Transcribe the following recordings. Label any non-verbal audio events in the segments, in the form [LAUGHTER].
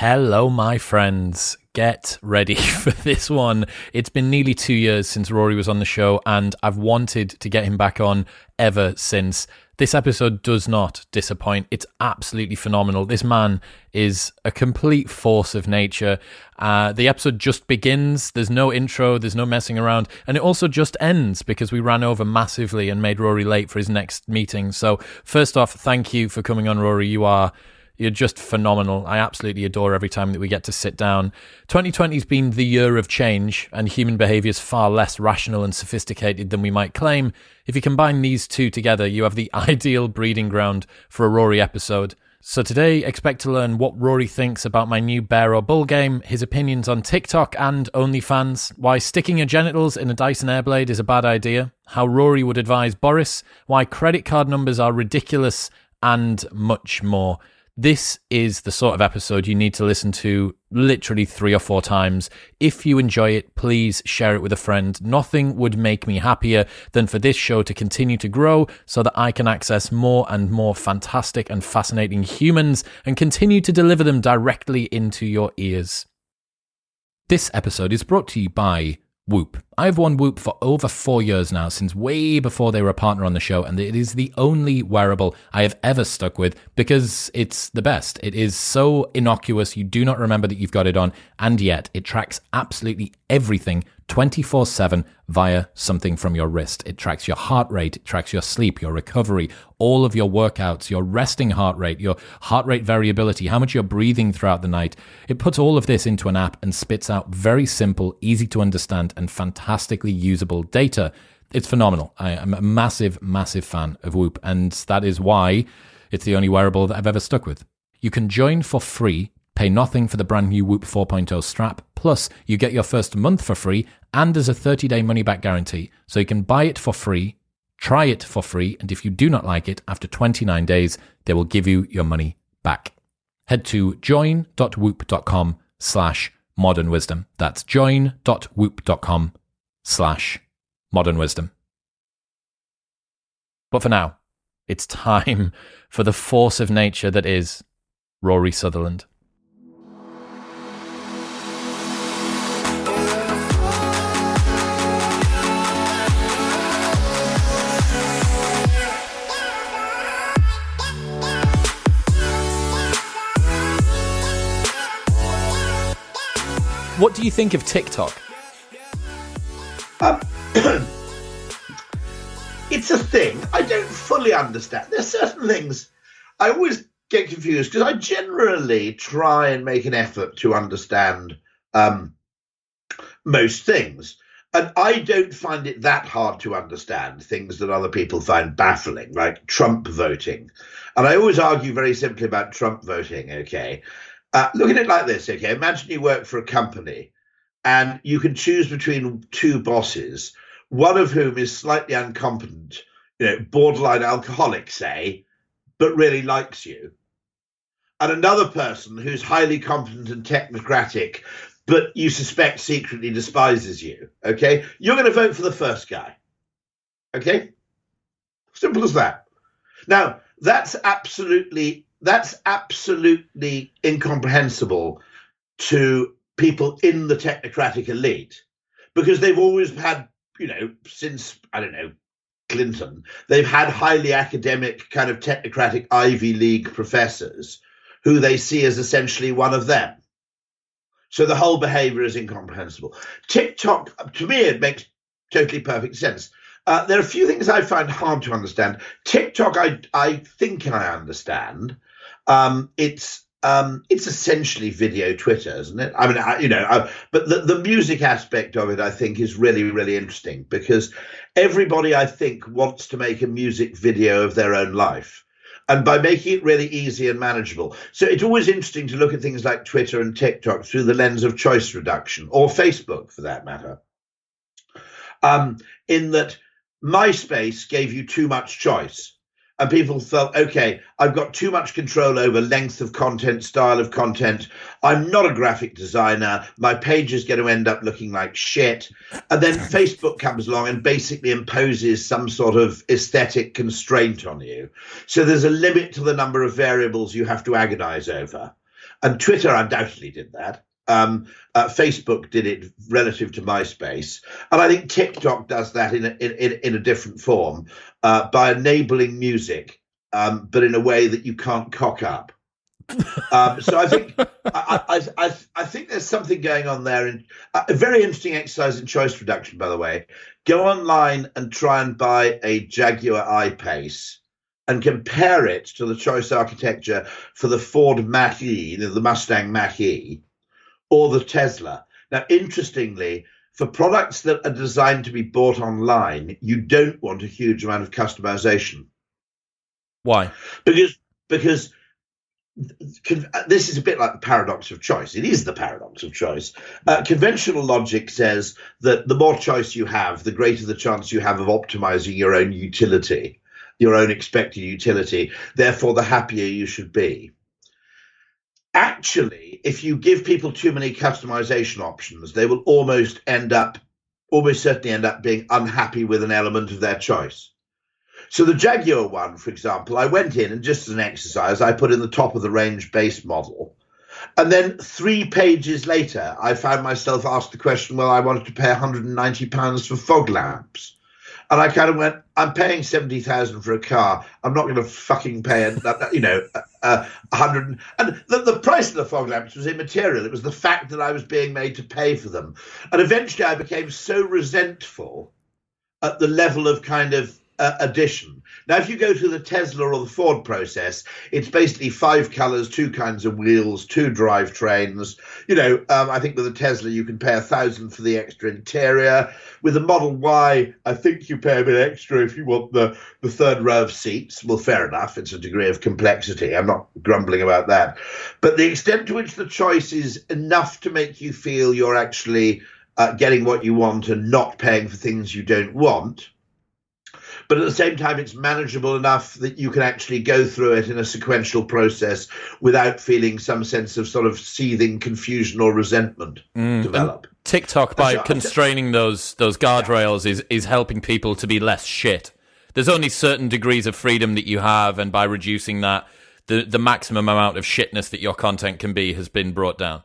Hello, my friends. Get ready [LAUGHS] for this one. It's been nearly two years since Rory was on the show, and I've wanted to get him back on ever since. This episode does not disappoint. It's absolutely phenomenal. This man is a complete force of nature. Uh, the episode just begins. There's no intro, there's no messing around. And it also just ends because we ran over massively and made Rory late for his next meeting. So, first off, thank you for coming on, Rory. You are you're just phenomenal. I absolutely adore every time that we get to sit down. 2020's been the year of change, and human behavior is far less rational and sophisticated than we might claim. If you combine these two together, you have the [LAUGHS] ideal breeding ground for a Rory episode. So today, expect to learn what Rory thinks about my new bear or bull game, his opinions on TikTok and OnlyFans, why sticking your genitals in a Dyson Airblade is a bad idea, how Rory would advise Boris, why credit card numbers are ridiculous, and much more. This is the sort of episode you need to listen to literally three or four times. If you enjoy it, please share it with a friend. Nothing would make me happier than for this show to continue to grow so that I can access more and more fantastic and fascinating humans and continue to deliver them directly into your ears. This episode is brought to you by Whoop. I've worn Whoop for over four years now, since way before they were a partner on the show, and it is the only wearable I have ever stuck with because it's the best. It is so innocuous, you do not remember that you've got it on, and yet it tracks absolutely everything 24 7 via something from your wrist. It tracks your heart rate, it tracks your sleep, your recovery, all of your workouts, your resting heart rate, your heart rate variability, how much you're breathing throughout the night. It puts all of this into an app and spits out very simple, easy to understand, and fantastically usable data. It's phenomenal. I am a massive, massive fan of Whoop, and that is why it's the only wearable that I've ever stuck with. You can join for free Pay nothing for the brand new Whoop 4.0 strap. Plus, you get your first month for free and there's a 30 day money back guarantee. So you can buy it for free, try it for free, and if you do not like it, after 29 days, they will give you your money back. Head to join.whoop.com slash modern wisdom. That's join.whoop.com slash modern wisdom. But for now, it's time for the force of nature that is Rory Sutherland. What do you think of TikTok? Um, [COUGHS] it's a thing. I don't fully understand. There's certain things I always get confused because I generally try and make an effort to understand um, most things. And I don't find it that hard to understand things that other people find baffling, like Trump voting. And I always argue very simply about Trump voting, okay? Uh, look at it like this, okay? Imagine you work for a company and you can choose between two bosses, one of whom is slightly incompetent, you know, borderline alcoholic, say, but really likes you, and another person who's highly competent and technocratic, but you suspect secretly despises you. Okay, you're going to vote for the first guy. Okay, simple as that. Now that's absolutely that's absolutely incomprehensible to people in the technocratic elite because they've always had, you know, since, I don't know, Clinton, they've had highly academic, kind of technocratic Ivy League professors who they see as essentially one of them. So the whole behavior is incomprehensible. TikTok, to me, it makes totally perfect sense. Uh, there are a few things I find hard to understand. TikTok, I I think I understand. Um, it's um, it's essentially video Twitter, isn't it? I mean, I, you know, I, but the, the music aspect of it, I think, is really, really interesting because everybody, I think, wants to make a music video of their own life. And by making it really easy and manageable. So it's always interesting to look at things like Twitter and TikTok through the lens of choice reduction, or Facebook for that matter. Um, in that MySpace gave you too much choice and people felt okay i've got too much control over length of content style of content. I'm not a graphic designer. My page is going to end up looking like shit. And then [LAUGHS] facebook comes along and basically imposes some sort of aesthetic constraint on you. So there's a limit to the number of variables you have to agonize over. And Twitter undoubtedly did that. Um, uh, Facebook did it relative to MySpace, and I think TikTok does that in a, in, in a different form uh, by enabling music, um, but in a way that you can't cock up. um, so I think I, I, I, I, think there's something going on there. In, a very interesting exercise in choice reduction, by the way. Go online and try and buy a Jaguar I-Pace and compare it to the choice architecture for the Ford Mach-E, the Mustang Mach-E, or the Tesla. Now, interestingly, for products that are designed to be bought online, you don't want a huge amount of customization. Why? Because because this is a bit like the paradox of choice. It is the paradox of choice. Uh, conventional logic says that the more choice you have, the greater the chance you have of optimizing your own utility, your own expected utility. Therefore, the happier you should be. Actually, if you give people too many customization options, they will almost end up, almost certainly end up being unhappy with an element of their choice. So the Jaguar one, for example, I went in and just as an exercise, I put in the top of the range base model. And then three pages later, I found myself asked the question, well, I wanted to pay 190 pounds for fog lamps. And I kind of went, I'm paying 70,000 for a car. I'm not going to fucking pay, a, [LAUGHS] you know, Uh, a hundred. And the, the price of the fog lamps was immaterial. It was the fact that I was being made to pay for them. And eventually I became so resentful at the level of kind of uh, addition. Now, if you go to the Tesla or the Ford process, it's basically five colors, two kinds of wheels, two drivetrains. You know, um, I think with the Tesla, you can pay a thousand for the extra interior. With the Model Y, I think you pay a bit extra if you want the, the third row of seats. Well, fair enough. It's a degree of complexity. I'm not grumbling about that. But the extent to which the choice is enough to make you feel you're actually uh, getting what you want and not paying for things you don't want but at the same time, it's manageable enough that you can actually go through it in a sequential process without feeling some sense of sort of seething confusion or resentment mm. develop. And TikTok, by constraining those those guardrails, is is helping people to be less shit. There's only certain degrees of freedom that you have, and by reducing that, the the maximum amount of shitness that your content can be has been brought down.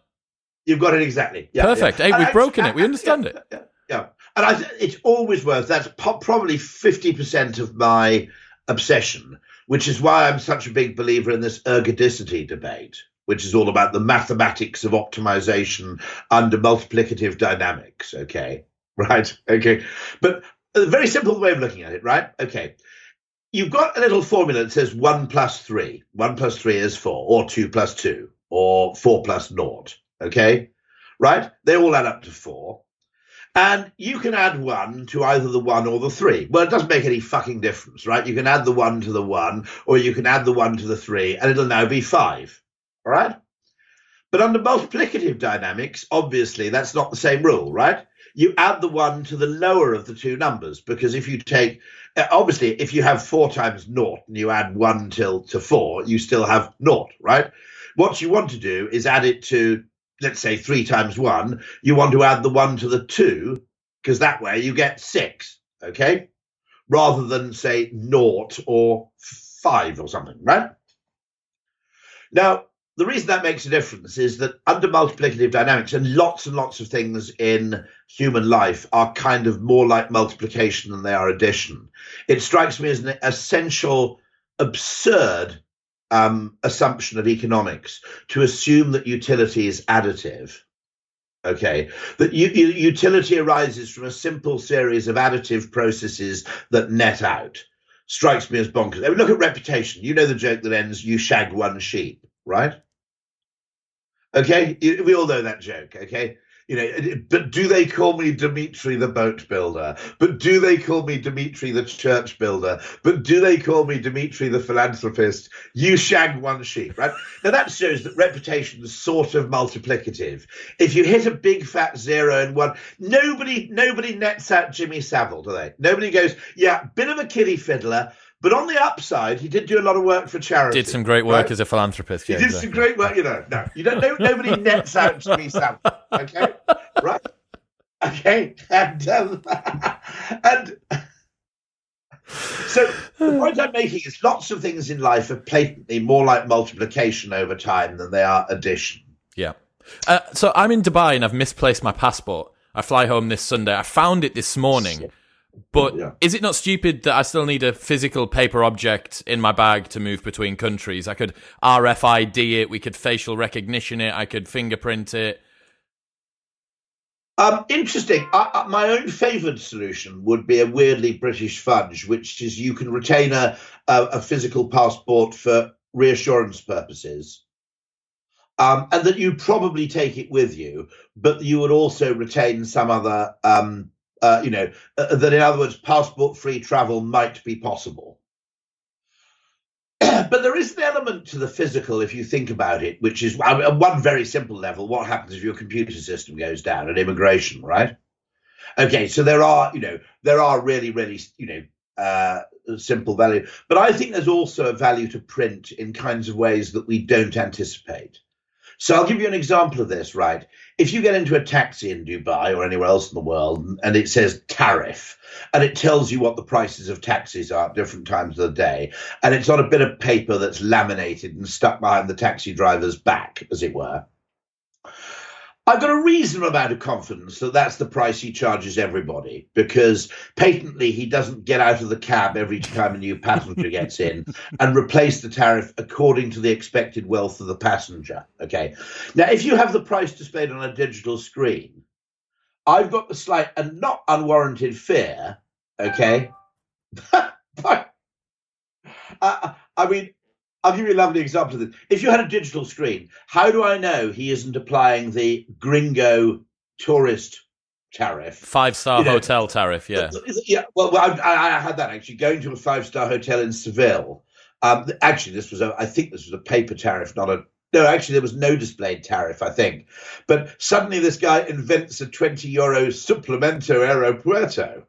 You've got it exactly. Yeah, Perfect. Yeah. Hey, we've uh, broken uh, it. We uh, understand yeah, it. Yeah, yeah. And I, it's always worth that's probably 50% of my obsession, which is why I'm such a big believer in this ergodicity debate, which is all about the mathematics of optimization under multiplicative dynamics. Okay. [LAUGHS] Right. Okay. But a very simple way of looking at it, right? Okay. You've got a little formula that says one plus three. One plus three is four, or two plus two, or four plus naught. Okay. Right? They all add up to four. And you can add one to either the one or the three. Well, it doesn't make any fucking difference, right? You can add the one to the one, or you can add the one to the three, and it'll now be five. All right? But under multiplicative dynamics, obviously, that's not the same rule, right? You add the one to the lower of the two numbers, because if you take, uh, obviously, if you have four times naught and you add one till to four, you still have naught, right? What you want to do is add it to let's say three times one, you want to add the one to the two, because that way you get six, okay? Rather than say naught or five or something, right? Now, the reason that makes a difference is that under multiplicative dynamics, and lots and lots of things in human life are kind of more like multiplication than they are addition. It strikes me as an essential, absurd um, assumption of economics to assume that utility is additive. Okay, that u- utility arises from a simple series of additive processes that net out. Strikes me as bonkers. I mean, look at reputation. You know the joke that ends, you shag one sheep, right? Okay, we all know that joke. Okay, you know, but do they call me Dimitri the boat builder? But do they call me Dimitri the church builder? But do they call me Dimitri the philanthropist? You shag one sheep, right? Now that shows that reputation is sort of multiplicative. If you hit a big fat zero and one, nobody nobody nets out Jimmy Savile, do they? Nobody goes, yeah, bit of a kiddie fiddler, but on the upside, he did do a lot of work for charity. Did some great work right? as a philanthropist. He yeah, did exactly. some great work. You know, no, you don't. No, nobody nets out to me, Savile. Okay, right? Okay, and um, [LAUGHS] and So the point I'm making is lots of things in life are blatantly more like multiplication over time than they are addition. Yeah. Uh, so I'm in Dubai and I've misplaced my passport. I fly home this Sunday. I found it this morning. But yeah. is it not stupid that I still need a physical paper object in my bag to move between countries? I could RFID it, we could facial recognition it, I could fingerprint it. Um, interesting. I, I, my own favoured solution would be a weirdly British fudge, which is you can retain a, a, a physical passport for reassurance purposes. Um, and that you probably take it with you, but you would also retain some other um, uh, you know, uh, that in other words, passport free travel might be possible. [CLEARS THROAT] but there is an element to the physical, if you think about it, which is at one very simple level what happens if your computer system goes down at immigration, right? Okay, so there are, you know, there are really, really, you know, uh, simple value. But I think there's also a value to print in kinds of ways that we don't anticipate. So I'll give you an example of this, right? if you get into a taxi in Dubai or anywhere else in the world and it says tariff and it tells you what the prices of taxis are at different times of the day, and it's on a bit of paper that's laminated and stuck behind the taxi driver's back, as it were, I've got a reasonable amount of confidence that that's the price he charges everybody because patently he doesn't get out of the cab every time a new passenger gets in [LAUGHS] and replace the tariff according to the expected wealth of the passenger. Okay. Now, if you have the price displayed on a digital screen, I've got the slight and not unwarranted fear. Okay. [LAUGHS] uh, I mean, I'll give you a lovely example of this. If you had a digital screen, how do I know he isn't applying the gringo tourist tariff? Five star you know, hotel tariff, yeah. Yeah, well, I, I, had that actually. Going to a five star hotel in Seville. Um, actually, this was a, I think this was a paper tariff, not a no, actually, there was no displayed tariff, I think. But suddenly, this guy invents a 20 euro supplemento aeropuerto,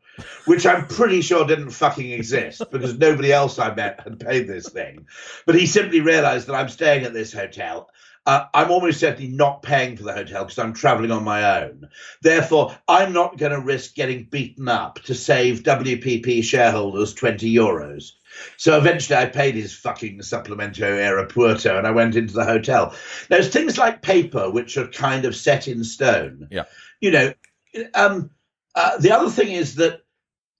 which I'm pretty sure didn't fucking exist because nobody else I met had paid this thing. But he simply realized that I'm staying at this hotel. Uh, I'm almost certainly not paying for the hotel because I'm traveling on my own. Therefore, I'm not going to risk getting beaten up to save WPP shareholders 20 euros. So eventually I paid his fucking supplemento aeropuerto and I went into the hotel. There's things like paper which are kind of set in stone. Yeah. You know, um, uh, the other thing is that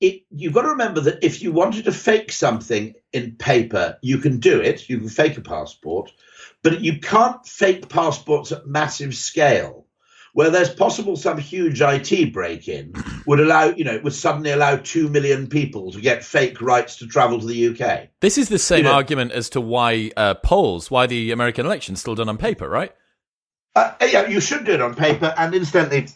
it, you've got to remember that if you wanted to fake something in paper, you can do it. You can fake a passport, but you can't fake passports at massive scale where there's possible some huge IT break in [CLEARS THROAT] would allow, you know, would suddenly allow 2 million people to get fake rights to travel to the UK. This is the same you know, argument as to why uh, polls, why the American election's still done on paper, right? Uh, yeah, you should do it on paper. And incidentally,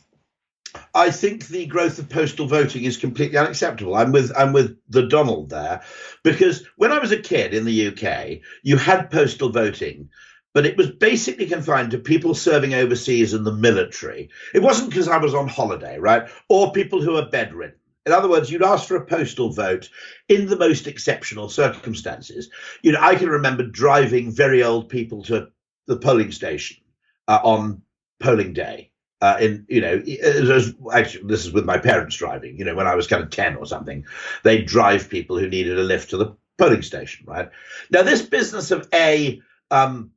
I think the growth of postal voting is completely unacceptable. I'm with I'm with the Donald there, because when I was a kid in the UK, you had postal voting, but it was basically confined to people serving overseas in the military. It wasn't because I was on holiday, right? Or people who are bedridden. In other words, you'd ask for a postal vote in the most exceptional circumstances. You know, I can remember driving very old people to the polling station uh, on polling day. Uh, in you know, was, actually, this is with my parents driving. You know, when I was kind of ten or something, they'd drive people who needed a lift to the polling station. Right now, this business of a um,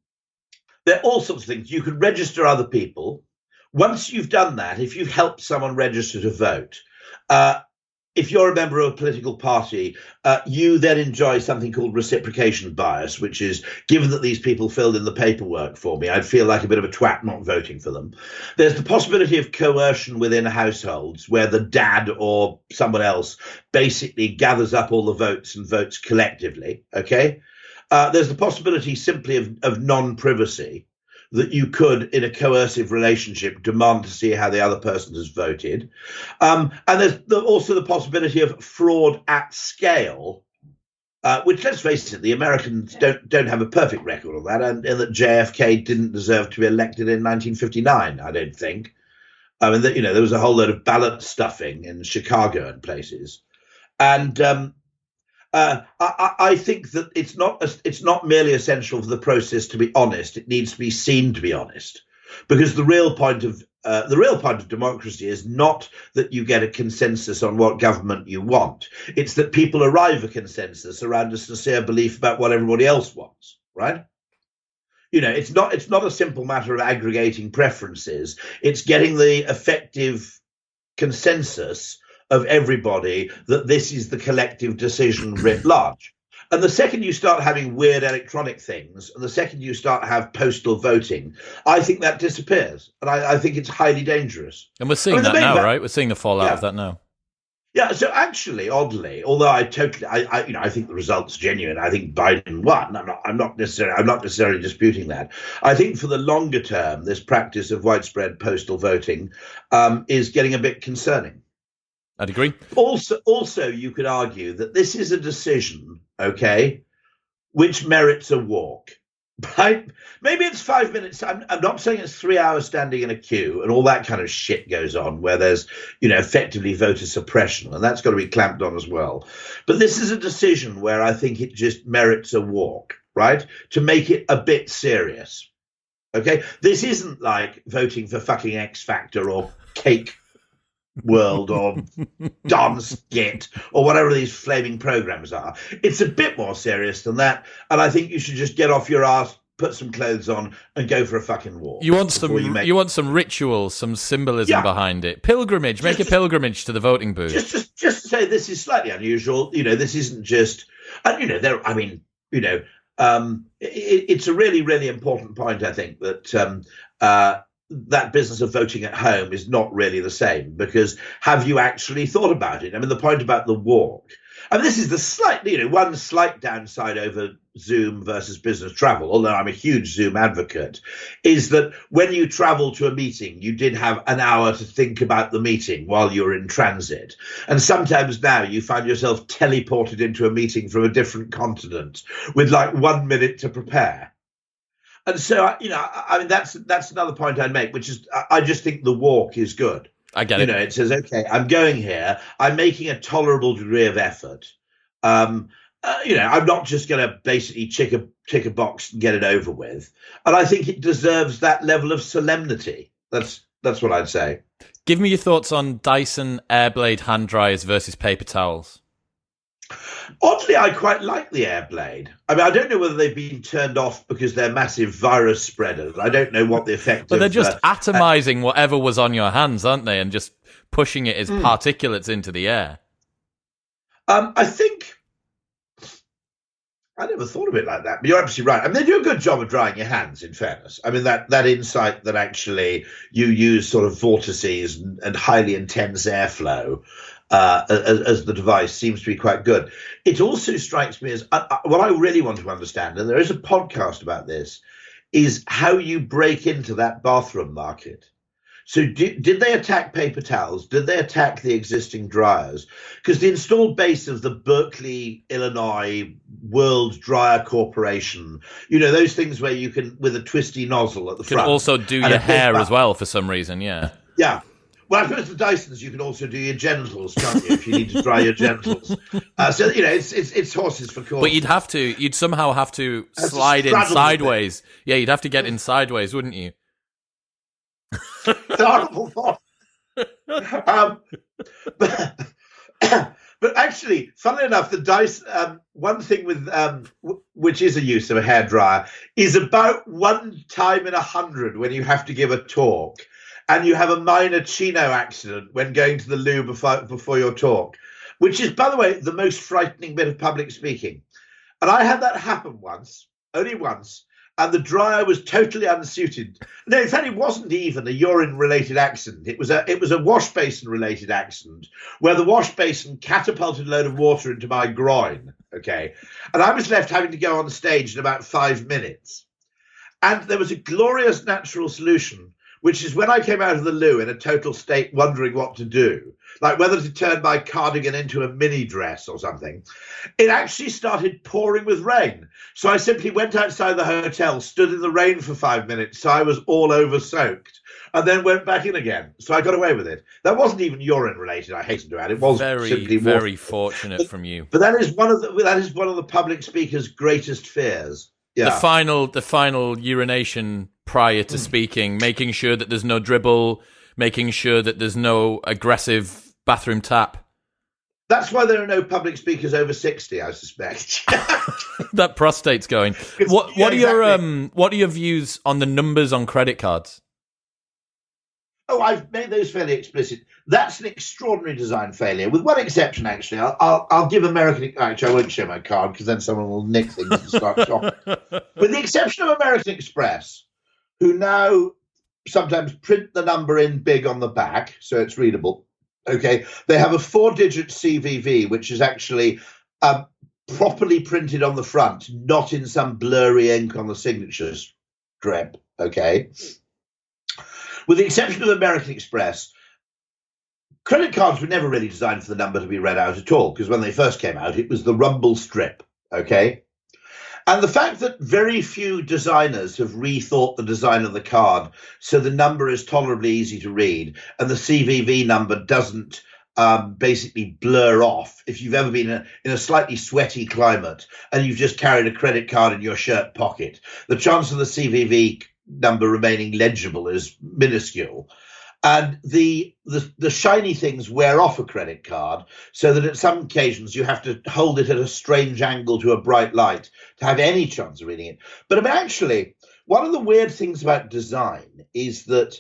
there are all sorts of things. You can register other people. Once you've done that, if you've helped someone register to vote, uh, if you're a member of a political party, uh, you then enjoy something called reciprocation bias, which is given that these people filled in the paperwork for me, I'd feel like a bit of a twat not voting for them. There's the possibility of coercion within households where the dad or someone else basically gathers up all the votes and votes collectively. Okay. Uh, there's the possibility simply of, of non privacy that you could, in a coercive relationship, demand to see how the other person has voted. Um, and there's the, also the possibility of fraud at scale. Uh, which, let's face it, the Americans don't don't have a perfect record of that, and, and that JFK didn't deserve to be elected in 1959. I don't think. I mean, that, you know, there was a whole load of ballot stuffing in Chicago and places, and um, uh, I, I, think that it's not it's not merely essential for the process to be honest. It needs to be seen to be honest, because the real point of uh, the real point of democracy is not that you get a consensus on what government you want. It's that people arrive a consensus around a sincere belief about what everybody else wants, right? You know, it's not it's not a simple matter of aggregating preferences. It's getting the effective consensus of everybody that this is the collective decision writ large. And the second you start having weird electronic things, and the second you start have postal voting, I think that disappears, and I, I think it's highly dangerous. And we're seeing I mean, that now, right? We're seeing the fallout yeah. of that now. Yeah, so actually, oddly, although I totally, I, I, you know, I think the result's genuine. I think Biden won. I'm not, I'm not necessarily, I'm not necessarily disputing that. I think for the longer term, this practice of widespread postal voting um, is getting a bit concerning. I'd agree. Also, also, you could argue that this is a decision, okay, which merits a walk. [LAUGHS] Right? Maybe it's five minutes. I'm, I'm, not saying it's three hours standing in a queue and all that kind of shit goes on where there's, you know, effectively voter suppression, and that's got to be clamped on as well. But this is a decision where I think it just merits a walk, right? To make it a bit serious. Okay, this isn't like voting for fucking X Factor or Cake World or Dance Get or whatever these flaming programs are. It's a bit more serious than that, and I think you should just get off your ass, put some clothes on, and go for a fucking walk. You want some? You, make... you, want some ritual, some symbolism yeah. behind it. Pilgrimage. Make just, a pilgrimage to the voting booth. Just, just, just to say this is slightly unusual. You know, this isn't just. And you know, there. I mean, you know, um, it, it's a really, really important point. I think that um, uh, that business of voting at home is not really the same because have you actually thought about it? I mean, the point about the walk. Mean, this is the slight, you know, one slight downside over Zoom versus business travel, although I'm a huge Zoom advocate, is that when you travel to a meeting, you did have an hour to think about the meeting while you were in transit. And sometimes now you find yourself teleported into a meeting from a different continent with like one minute to prepare. And so, you know, I mean, that's that's another point I'd make, which is I just think the walk is good. I get you it. You know, it says, okay, I'm going here. I'm making a tolerable degree of effort. Um, uh, you know, I'm not just going to basically tick a tick a box and get it over with. And I think it deserves that level of solemnity. That's that's what I'd say. Give me your thoughts on Dyson Airblade hand dryers versus paper towels. Oddly, I quite like the Airblade. I mean, I don't know whether they've been turned off because they're massive virus spreaders. I don't know what the effect. But they're just uh, atomizing uh, whatever was on your hands, aren't they, and just pushing it as mm. particulates into the air. Um, I think I never thought of it like that, but you're absolutely right. I mean, they do a good job of drying your hands. In fairness, I mean that that insight that actually you use sort of vortices and, and highly intense airflow uh, as, as, the device seems to be quite good. It also strikes me as uh, what I really want to understand, and there is a podcast about this, is how you break into that bathroom market. So did, did they attack paper towels? Did they attack the existing dryers? Because the installed base of the Berkeley, Illinois World Dryer Corporation, you know, those things where you can, with a twisty nozzle at the can front. Can also do your hair as well for some reason, yeah. Yeah. Well, I suppose the Dysons you can also do your genitals, can't you? If you need to dry your genitals, uh, so you know it's, it's it's horses for course. But you'd have to, you'd somehow have to slide in sideways. Yeah, you'd have to get in sideways, wouldn't you? horrible thought. um, but, [COUGHS] but, actually, funnily enough, the dice. Um, one thing with um, w- which is a use of a hairdryer is about one time in a hundred when you have to give a talk and you have a minor chino accident when going to the loo before, before your talk, which is, by the way, the most frightening bit of public speaking. And I had that happen once, only once, and the dryer was totally unsuited. No, in fact, it wasn't even a urine-related accident. It was a it was a wash basin-related accident where the wash basin catapulted a load of water into my groin. Okay, and I was left having to go on stage in about five minutes. And there was a glorious natural solution which is when I came out of the loo in a total state wondering what to do, like whether to turn my cardigan into a mini dress or something, it actually started pouring with rain. So I simply went outside the hotel, stood in the rain for five minutes, so I was all over soaked, and then went back in again. So I got away with it. That wasn't even urine related. I hasten to add, it was very, simply very fortunate but, from you. But that is one of the that is one of the public speaker's greatest fears. Yeah. The final, the final urination prior to mm. speaking, making sure that there's no dribble, making sure that there's no aggressive bathroom tap. That's why there are no public speakers over sixty, I suspect. [LAUGHS] [LAUGHS] that prostate's going. What yeah, what are your um what are your views on the numbers on credit cards? Oh, I've made those fairly explicit. That's an extraordinary design failure, with one exception. Actually, I'll I'll, I'll give American. Actually, I won't show my card because then someone will nick things and start shopping. [LAUGHS] with the exception of American Express, who now sometimes print the number in big on the back so it's readable. Okay, they have a four-digit CVV, which is actually um, properly printed on the front, not in some blurry ink on the signatures strip. Okay. With the exception of American Express, credit cards were never really designed for the number to be read out at all, because when they first came out, it was the rumble strip. Okay. And the fact that very few designers have rethought the design of the card so the number is tolerably easy to read and the CVV number doesn't um, basically blur off. If you've ever been in a, in a slightly sweaty climate and you've just carried a credit card in your shirt pocket, the chance of the CVV number remaining legible is minuscule. And the, the the shiny things wear off a credit card, so that at some occasions you have to hold it at a strange angle to a bright light to have any chance of reading it. But actually, one of the weird things about design is that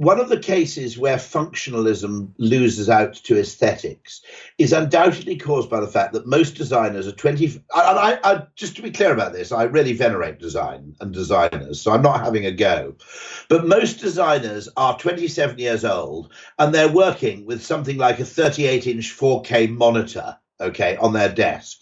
one of the cases where functionalism loses out to aesthetics is undoubtedly caused by the fact that most designers are 20 I, I, I, just to be clear about this i really venerate design and designers so i'm not having a go. But most designers are 27 years old and they're working with something like a 38 inch 4k monitor okay on their desk.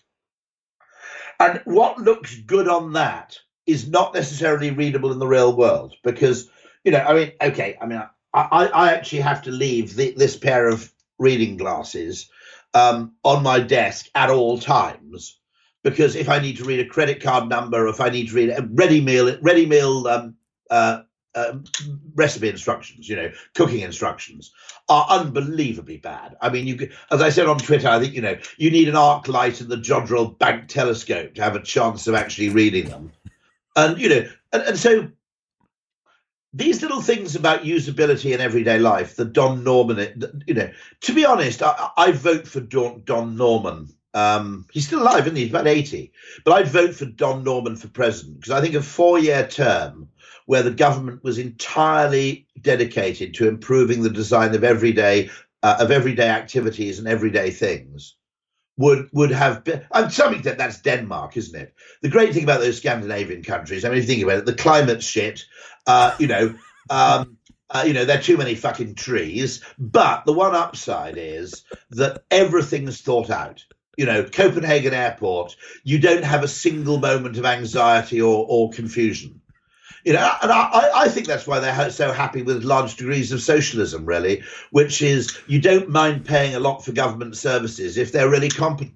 And what looks good on that is not necessarily readable in the real world because you know, I mean, okay, I mean, I, I actually have to leave the, this pair of reading glasses um, on my desk at all times because if I need to read a credit card number, or if I need to read a ready meal, ready meal um, uh, uh, recipe instructions, you know, cooking instructions are unbelievably bad. I mean, you could, as I said on Twitter, I think you know you need an arc light and the Jodrell bank telescope to have a chance of actually reading them, and you know, and, and so these little things about usability in everyday life, the Don Norman, you know, to be honest, I, I vote for Don, Don Norman. Um, he's still alive, isn't he? He's about 80. But I'd vote for Don Norman for president because I think a four year term where the government was entirely dedicated to improving the design of everyday uh, of everyday activities and everyday things would would have been I'm something that that's Denmark, isn't it? The great thing about those Scandinavian countries, I mean, if you think about it, the climate shit. Uh, you know, um, uh, you know, there are too many fucking trees. But the one upside is that everything's thought out. You know, Copenhagen Airport, you don't have a single moment of anxiety or, or confusion. You know, and I, I think that's why they're so happy with large degrees of socialism, really, which is you don't mind paying a lot for government services if they're really competent.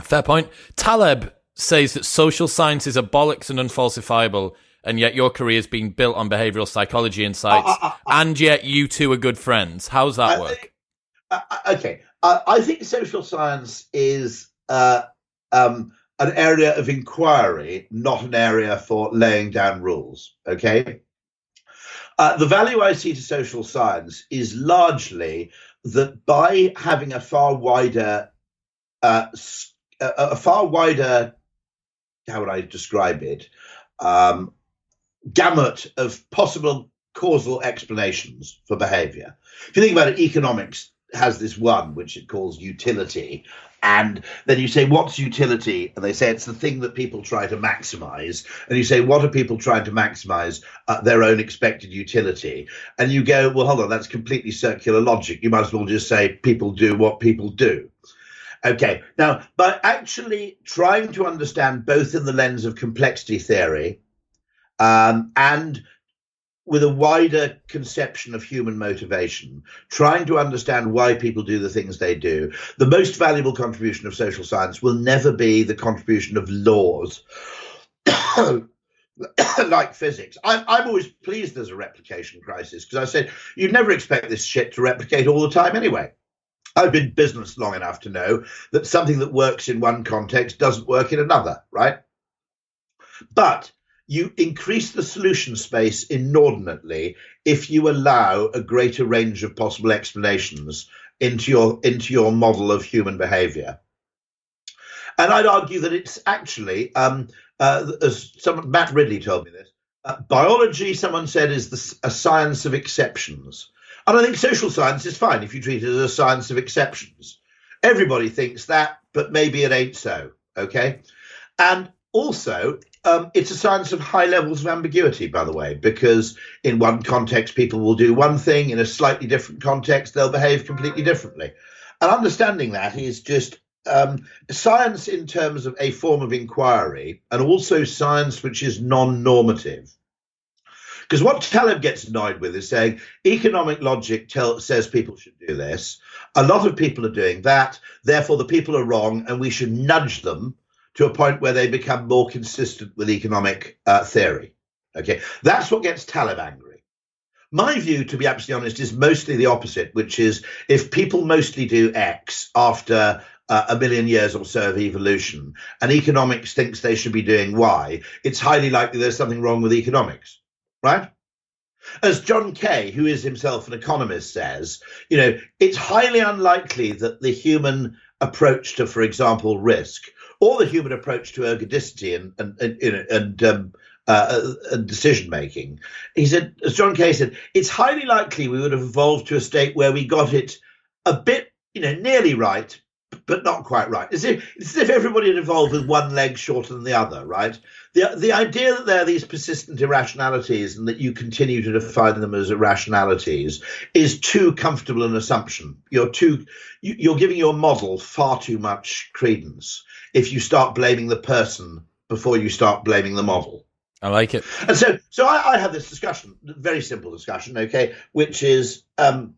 Fair point. Taleb says that social sciences are bollocks and unfalsifiable, and yet your career has been built on behavioral psychology insights, Uh, uh, uh, and yet you two are good friends. How's that work? Uh, okay, uh, I think social science is uh, um, an area of inquiry, not an area for laying down rules. Okay. Uh, the value I see to social science is largely that by having a far wider, uh, a, a far wider, how would I describe it, um, gamut of possible causal explanations for behavior. If you think about it, economics has this one which it calls utility. And then you say, What's utility? And they say it's the thing that people try to maximize. And you say, What are people trying to maximize? Uh, their own expected utility. And you go, Well, hold on, that's completely circular logic. You might as well just say, People do what people do. Okay, now, by actually trying to understand both in the lens of complexity theory um, and with a wider conception of human motivation, trying to understand why people do the things they do, the most valuable contribution of social science will never be the contribution of laws. [COUGHS] like physics, I'm, I'm always pleased there's a replication crisis because I said you'd never expect this shit to replicate all the time anyway. I've been business long enough to know that something that works in one context doesn't work in another, right? But you increase the solution space inordinately if you allow a greater range of possible explanations into your into your model of human behavior. And I'd argue that it's actually, um, uh, as Matt Ridley told me this, uh, biology, someone said, is the, a science of exceptions. And I think social science is fine if you treat it as a science of exceptions. Everybody thinks that, but maybe it ain't so. Okay. And also, um, it's a science of high levels of ambiguity, by the way, because in one context, people will do one thing, in a slightly different context, they'll behave completely differently. And understanding that is just um, science in terms of a form of inquiry and also science which is non normative. Because what Taleb gets annoyed with is saying economic logic tell, says people should do this. A lot of people are doing that. Therefore, the people are wrong, and we should nudge them to a point where they become more consistent with economic uh, theory. Okay, that's what gets Taleb angry. My view, to be absolutely honest, is mostly the opposite, which is if people mostly do X after uh, a million years or so of evolution, and economics thinks they should be doing Y, it's highly likely there's something wrong with economics, right? As John Kay, who is himself an economist, says, you know, it's highly unlikely that the human approach to, for example, risk or the human approach to ergodicity and and and, and um, uh, uh, decision making. He said, as John Kay said, it's highly likely we would have evolved to a state where we got it a bit, you know, nearly right, but not quite right. It's as if, it's as if everybody had evolved with one leg shorter than the other, right? The, the idea that there are these persistent irrationalities and that you continue to define them as irrationalities is too comfortable an assumption. You're too, you're giving your model far too much credence if you start blaming the person before you start blaming the model. I like it. And so, so I, I have this discussion, very simple discussion, okay, which is um,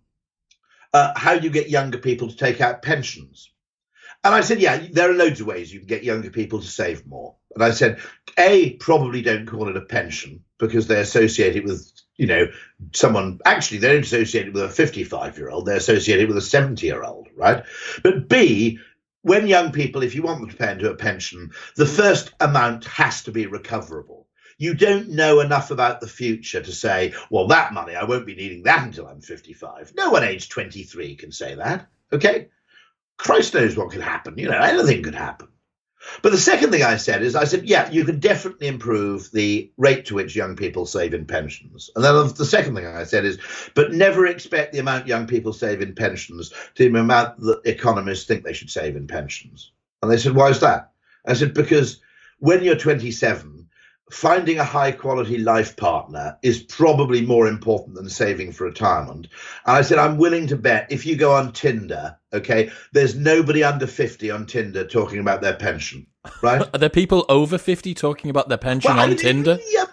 uh, how do you get younger people to take out pensions. And I said, yeah, there are loads of ways you can get younger people to save more. And I said, A, probably don't call it a pension because they associate it with, you know, someone, actually, they don't associate it with a 55 year old, they associate it with a 70 year old, right? But B, when young people, if you want them to pay into a pension, the first amount has to be recoverable. You don't know enough about the future to say, well, that money, I won't be needing that until I'm 55. No one aged 23 can say that. Okay. Christ knows what could happen. You know, anything could happen. But the second thing I said is, I said, yeah, you can definitely improve the rate to which young people save in pensions. And then the second thing I said is, but never expect the amount young people save in pensions to the amount that economists think they should save in pensions. And they said, why is that? I said, because when you're 27, finding a high quality life partner is probably more important than saving for retirement. And I said, I'm willing to bet if you go on Tinder, okay, there's nobody under 50 on Tinder talking about their pension, right? [LAUGHS] Are there people over 50 talking about their pension well, on I mean, Tinder? Yeah,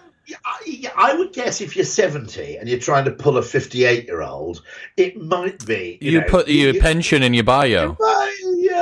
I would guess if you're 70 and you're trying to pull a 58 year old, it might be. You, you know, put your you, pension in your bio.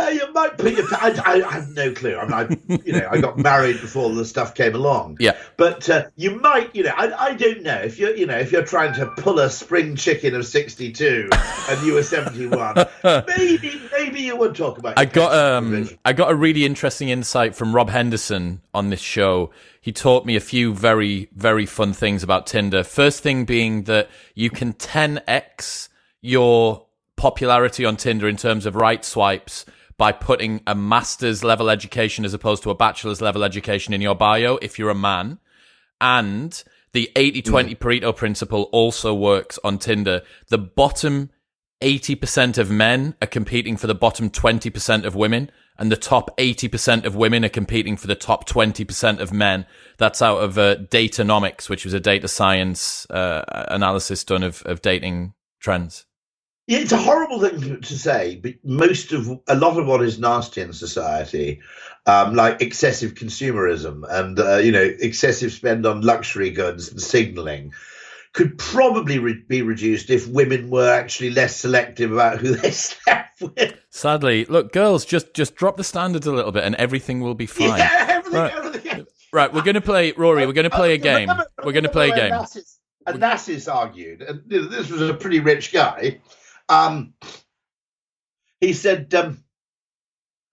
Yeah, you might put your. I, I, have no clue. I mean, I, you know, I got married before the stuff came along. Yeah. But uh, you might, you know, I, I don't know if you're, you know, if you're trying to pull a spring chicken of 62 and you were 71, [LAUGHS] maybe, maybe you would talk about. I got um, I got a really interesting insight from Rob Henderson on this show he taught me a few very, very fun things about Tinder. First thing being that you can 10x your popularity on Tinder in terms of right swipes by putting a master's level education as opposed to a bachelor's level education in your bio if you're a man. And the 80 20 mm. Pareto principle also works on Tinder. The bottom 80% of men are competing for the bottom 20% of women and the top 80% of women are competing for the top 20% of men. That's out of uh, Datanomics, which was a data science uh, analysis done of, of dating trends. It's a horrible thing to say, but most of a lot of what is nasty in society, um, like excessive consumerism and uh, you know excessive spend on luxury goods and signaling, could probably re- be reduced if women were actually less selective about who [LAUGHS] they slept with. Sadly, look, girls, just just drop the standards a little bit, and everything will be fine. Yeah, [LAUGHS] everything, right. everything. right, we're going to play, Rory. We're going to play a [LAUGHS] game. We're going to play a game. And Onassis argued, and this was a pretty rich guy. Um, he said, um,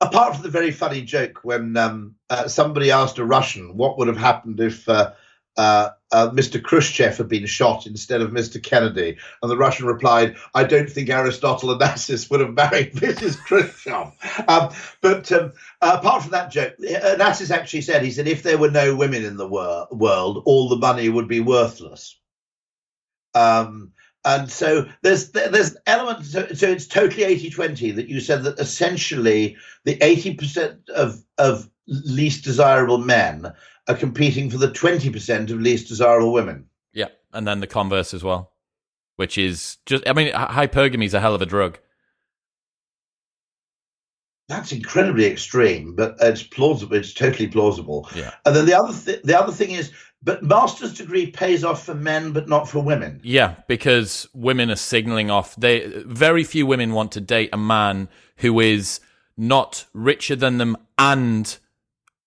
apart from the very funny joke when um, uh, somebody asked a Russian what would have happened if uh, uh, uh, Mr. Khrushchev had been shot instead of Mr. Kennedy. And the Russian replied, I don't think Aristotle Onassis would have married [LAUGHS] Mrs. Khrushchev. Um, but um, uh, apart from that joke, Onassis actually said, he said, if there were no women in the wor- world, all the money would be worthless. Um, and so there's there's elements so, so it's totally 80-20 that you said that essentially the 80% of of least desirable men are competing for the 20% of least desirable women. Yeah, and then the converse as well, which is just, I mean, hypergamy is a hell of a drug. That's incredibly extreme, but it's plausible. It's totally plausible. Yeah. And then the other th- the other thing is, but master's degree pays off for men, but not for women. Yeah, because women are signaling off. They very few women want to date a man who is not richer than them and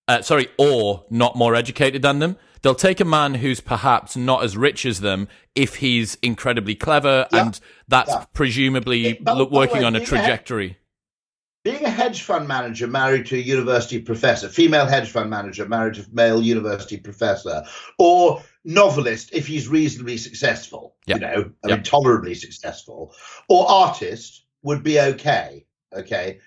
uh, sorry, or not more educated than them. They'll take a man who's perhaps not as rich as them if he's incredibly clever, yeah. and that's yeah. presumably but, working way, on a trajectory. Being a hedge fund manager married to a university professor, female hedge fund manager married to a male university professor, or novelist if he's reasonably successful, yeah. you know, I mean, tolerably successful, or artist would be okay. Okay.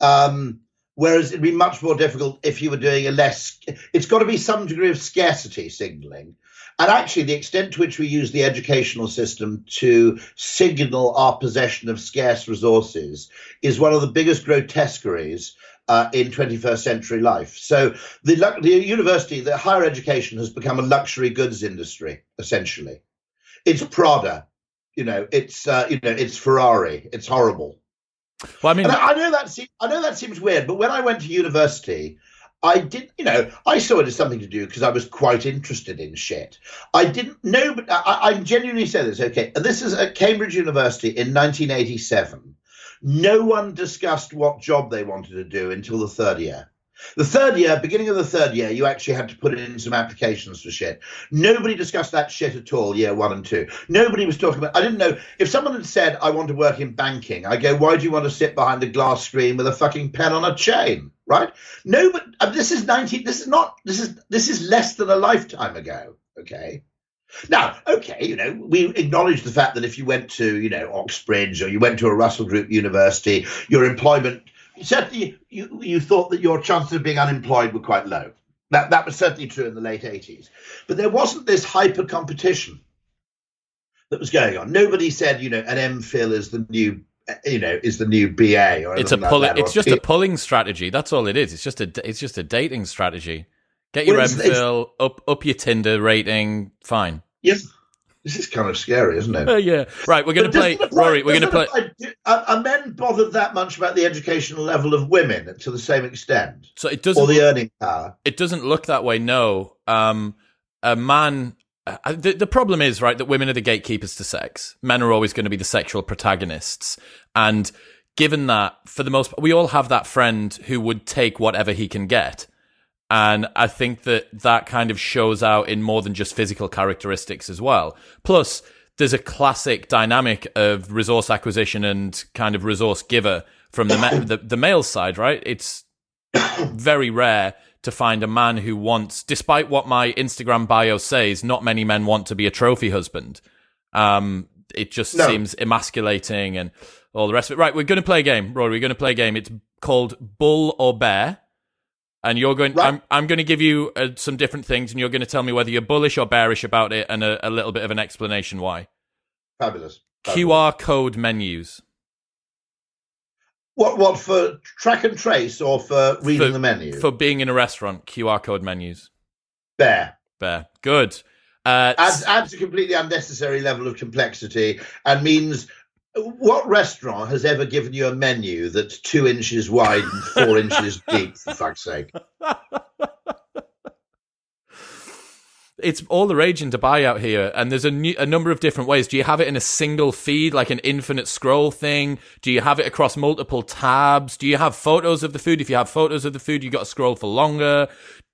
Um, Whereas it'd be much more difficult if you were doing a less. It's got to be some degree of scarcity signaling. And actually, the extent to which we use the educational system to signal our possession of scarce resources is one of the biggest grotesqueries uh, in 21st century life. So the, the university, the higher education has become a luxury goods industry, essentially. It's Prada, you know, it's, uh, you know, it's Ferrari, it's horrible. Well, I mean, I, I know that seems, I know that seems weird, but when I went to university, I did, you know, I saw it as something to do because I was quite interested in shit. I didn't know, but I, I genuinely say this. Okay, this is at Cambridge University in 1987. No one discussed what job they wanted to do until the third year. The third year, beginning of the third year, you actually had to put in some applications for shit. Nobody discussed that shit at all, year one and two. Nobody was talking about. I didn't know if someone had said, "I want to work in banking." I go, "Why do you want to sit behind a glass screen with a fucking pen on a chain?" Right? No, but uh, this is nineteen. This is not. This is this is less than a lifetime ago. Okay. Now, okay, you know, we acknowledge the fact that if you went to, you know, Oxbridge or you went to a Russell Group university, your employment certainly you, you thought that your chances of being unemployed were quite low. That that was certainly true in the late 80s. But there wasn't this hyper competition that was going on. Nobody said, you know, an MPhil is the new you know is the new BA or it's a pull, like it's just a pulling strategy. That's all it is. It's just a it's just a dating strategy. Get your well, MPhil up up your Tinder rating, fine. Yes. This is kind of scary, isn't it? Uh, yeah. Right, we're going to play. Rory, we're going to play. Apply, are, men bothered that much about the educational level of women to the same extent? So it doesn't. Or the earning power? It doesn't look that way, no. Um, a man. Uh, the, the problem is, right, that women are the gatekeepers to sex. Men are always going to be the sexual protagonists. And given that, for the most we all have that friend who would take whatever he can get. And I think that that kind of shows out in more than just physical characteristics as well. Plus, there's a classic dynamic of resource acquisition and kind of resource giver from the, ma- [COUGHS] the, the male side, right? It's very rare to find a man who wants, despite what my Instagram bio says, not many men want to be a trophy husband. Um, it just no. seems emasculating and all the rest of it. Right, we're going to play a game, Rory. We're going to play a game. It's called Bull or Bear and you're going. Right. I'm I'm going to give you uh, some different things, and you're going to tell me whether you're bullish or bearish about it, and a, a little bit of an explanation why. Fabulous. Fabulous. QR code menus. What what for track and trace or for reading for, the menu? For being in a restaurant, QR code menus. Bear. Bear. Good. Uh, adds adds a completely unnecessary level of complexity and means what restaurant has ever given you a menu that's two inches wide and four [LAUGHS] inches deep, for fuck's sake? [LAUGHS] It's all the rage in Dubai out here, and there's a, new, a number of different ways. Do you have it in a single feed, like an infinite scroll thing? Do you have it across multiple tabs? Do you have photos of the food? If you have photos of the food, you've got to scroll for longer.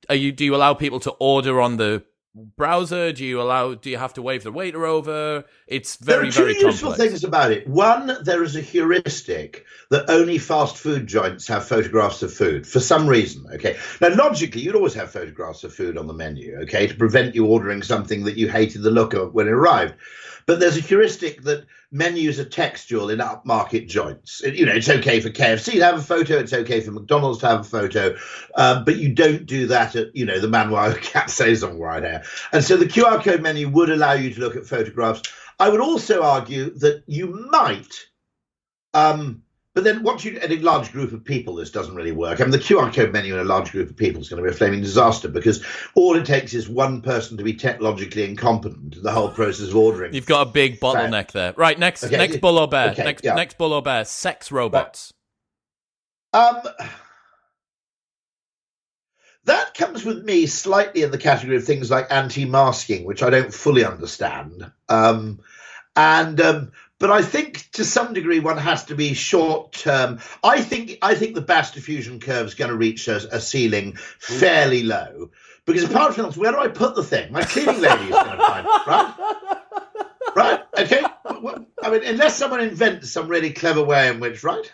Are you? Do you allow people to order on the browser? Do you allow? Do you have to wave the waiter over? It's very there are two very useful complex. things about it. One, there is a heuristic that only fast food joints have photographs of food for some reason. Okay, now logically, you'd always have photographs of food on the menu. Okay, to prevent you ordering something that you hated the look of when it arrived. But there's a heuristic that menus are textual in upmarket joints. You know, it's okay for KFC to have a photo, it's okay for McDonald's to have a photo, um, but you don't do that at, you know, the Manoir Cap Saison right here. And so the QR code menu would allow you to look at photographs. I would also argue that you might, um, but then once you in a large group of people, this doesn't really work. I mean, the QR code menu in a large group of people is going to be a flaming disaster because all it takes is one person to be technologically incompetent. in The whole process of ordering. You've got a big bottleneck there. Right, next Okay, next bull or bear. okay, next yeah. next bull or bear. Sex robots. Um, that comes with me slightly in the category of things like anti-masking, which I don't fully understand. Um, and um, but I think to some degree one has to be short term. I think I think the Bass diffusion curve is going to reach a, a ceiling fairly low because apart from else, where do I put the thing? My cleaning lady is going to find it, right? Right? Okay. I mean, unless someone invents some really clever way in which, right?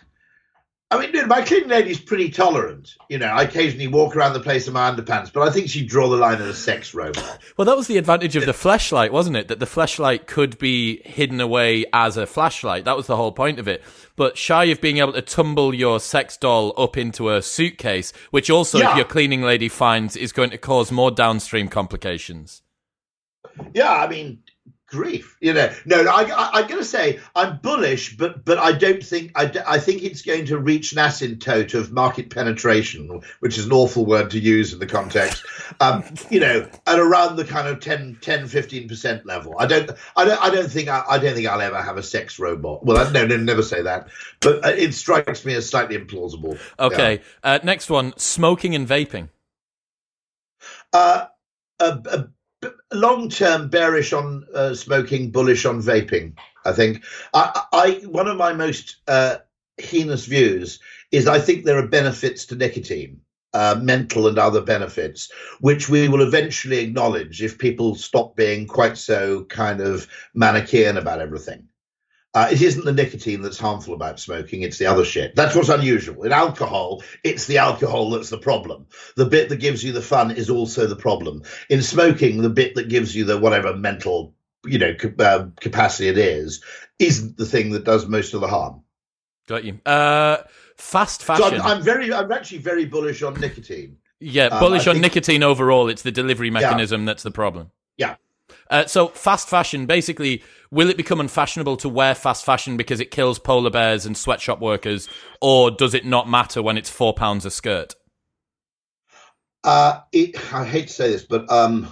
I mean, dude, my cleaning lady's pretty tolerant. You know, I occasionally walk around the place in my underpants, but I think she'd draw the line at a sex robot. [LAUGHS] Well, that was the advantage of the Fleshlight, wasn't it? That the Fleshlight could be hidden away as a flashlight. That was the whole point of it. But shy of being able to tumble your sex doll up into a suitcase, which also, if your cleaning lady finds, is going to cause more downstream complications. Yeah, I mean, grief. You know, no, no I, I, I'm going to say I'm bullish, but but I don't think I, I think it's going to reach an asymptote of market penetration, which is an awful word to use in the context. Um, you know, at around the kind of 10, 10 15 percent level. I don't, I don't, I don't think I, I don't think I'll ever have a sex robot. Well, I, no, no, never say that. But uh, it strikes me as slightly implausible. Okay, uh, next one smoking and vaping. Uh, a, a, long term bearish on uh, smoking, bullish on vaping. I think I, I one of my most uh, heinous views is I think there are benefits to nicotine, uh, mental and other benefits, which we will eventually acknowledge if people stop being quite so kind of manichean about everything. Uh, it isn't the nicotine that's harmful about smoking, it's the other shit. That's what's unusual. In alcohol, it's the alcohol that's the problem. The bit that gives you the fun is also the problem. In smoking, the bit that gives you the whatever mental, you know, uh, capacity it is, isn't the thing that does most of the harm. Got you. Uh, fast So fashion. I'm, I'm very, I'm actually very bullish on nicotine. yeah, um, bullish I on think- nicotine overall. It's the delivery mechanism that's the problem. Yeah. Uh, so fast fashion, basically, will it become unfashionable to wear fast fashion because it kills polar bears and sweatshop workers, or does it not matter when it's four pounds a skirt? Uh, it, I hate to say this, but um,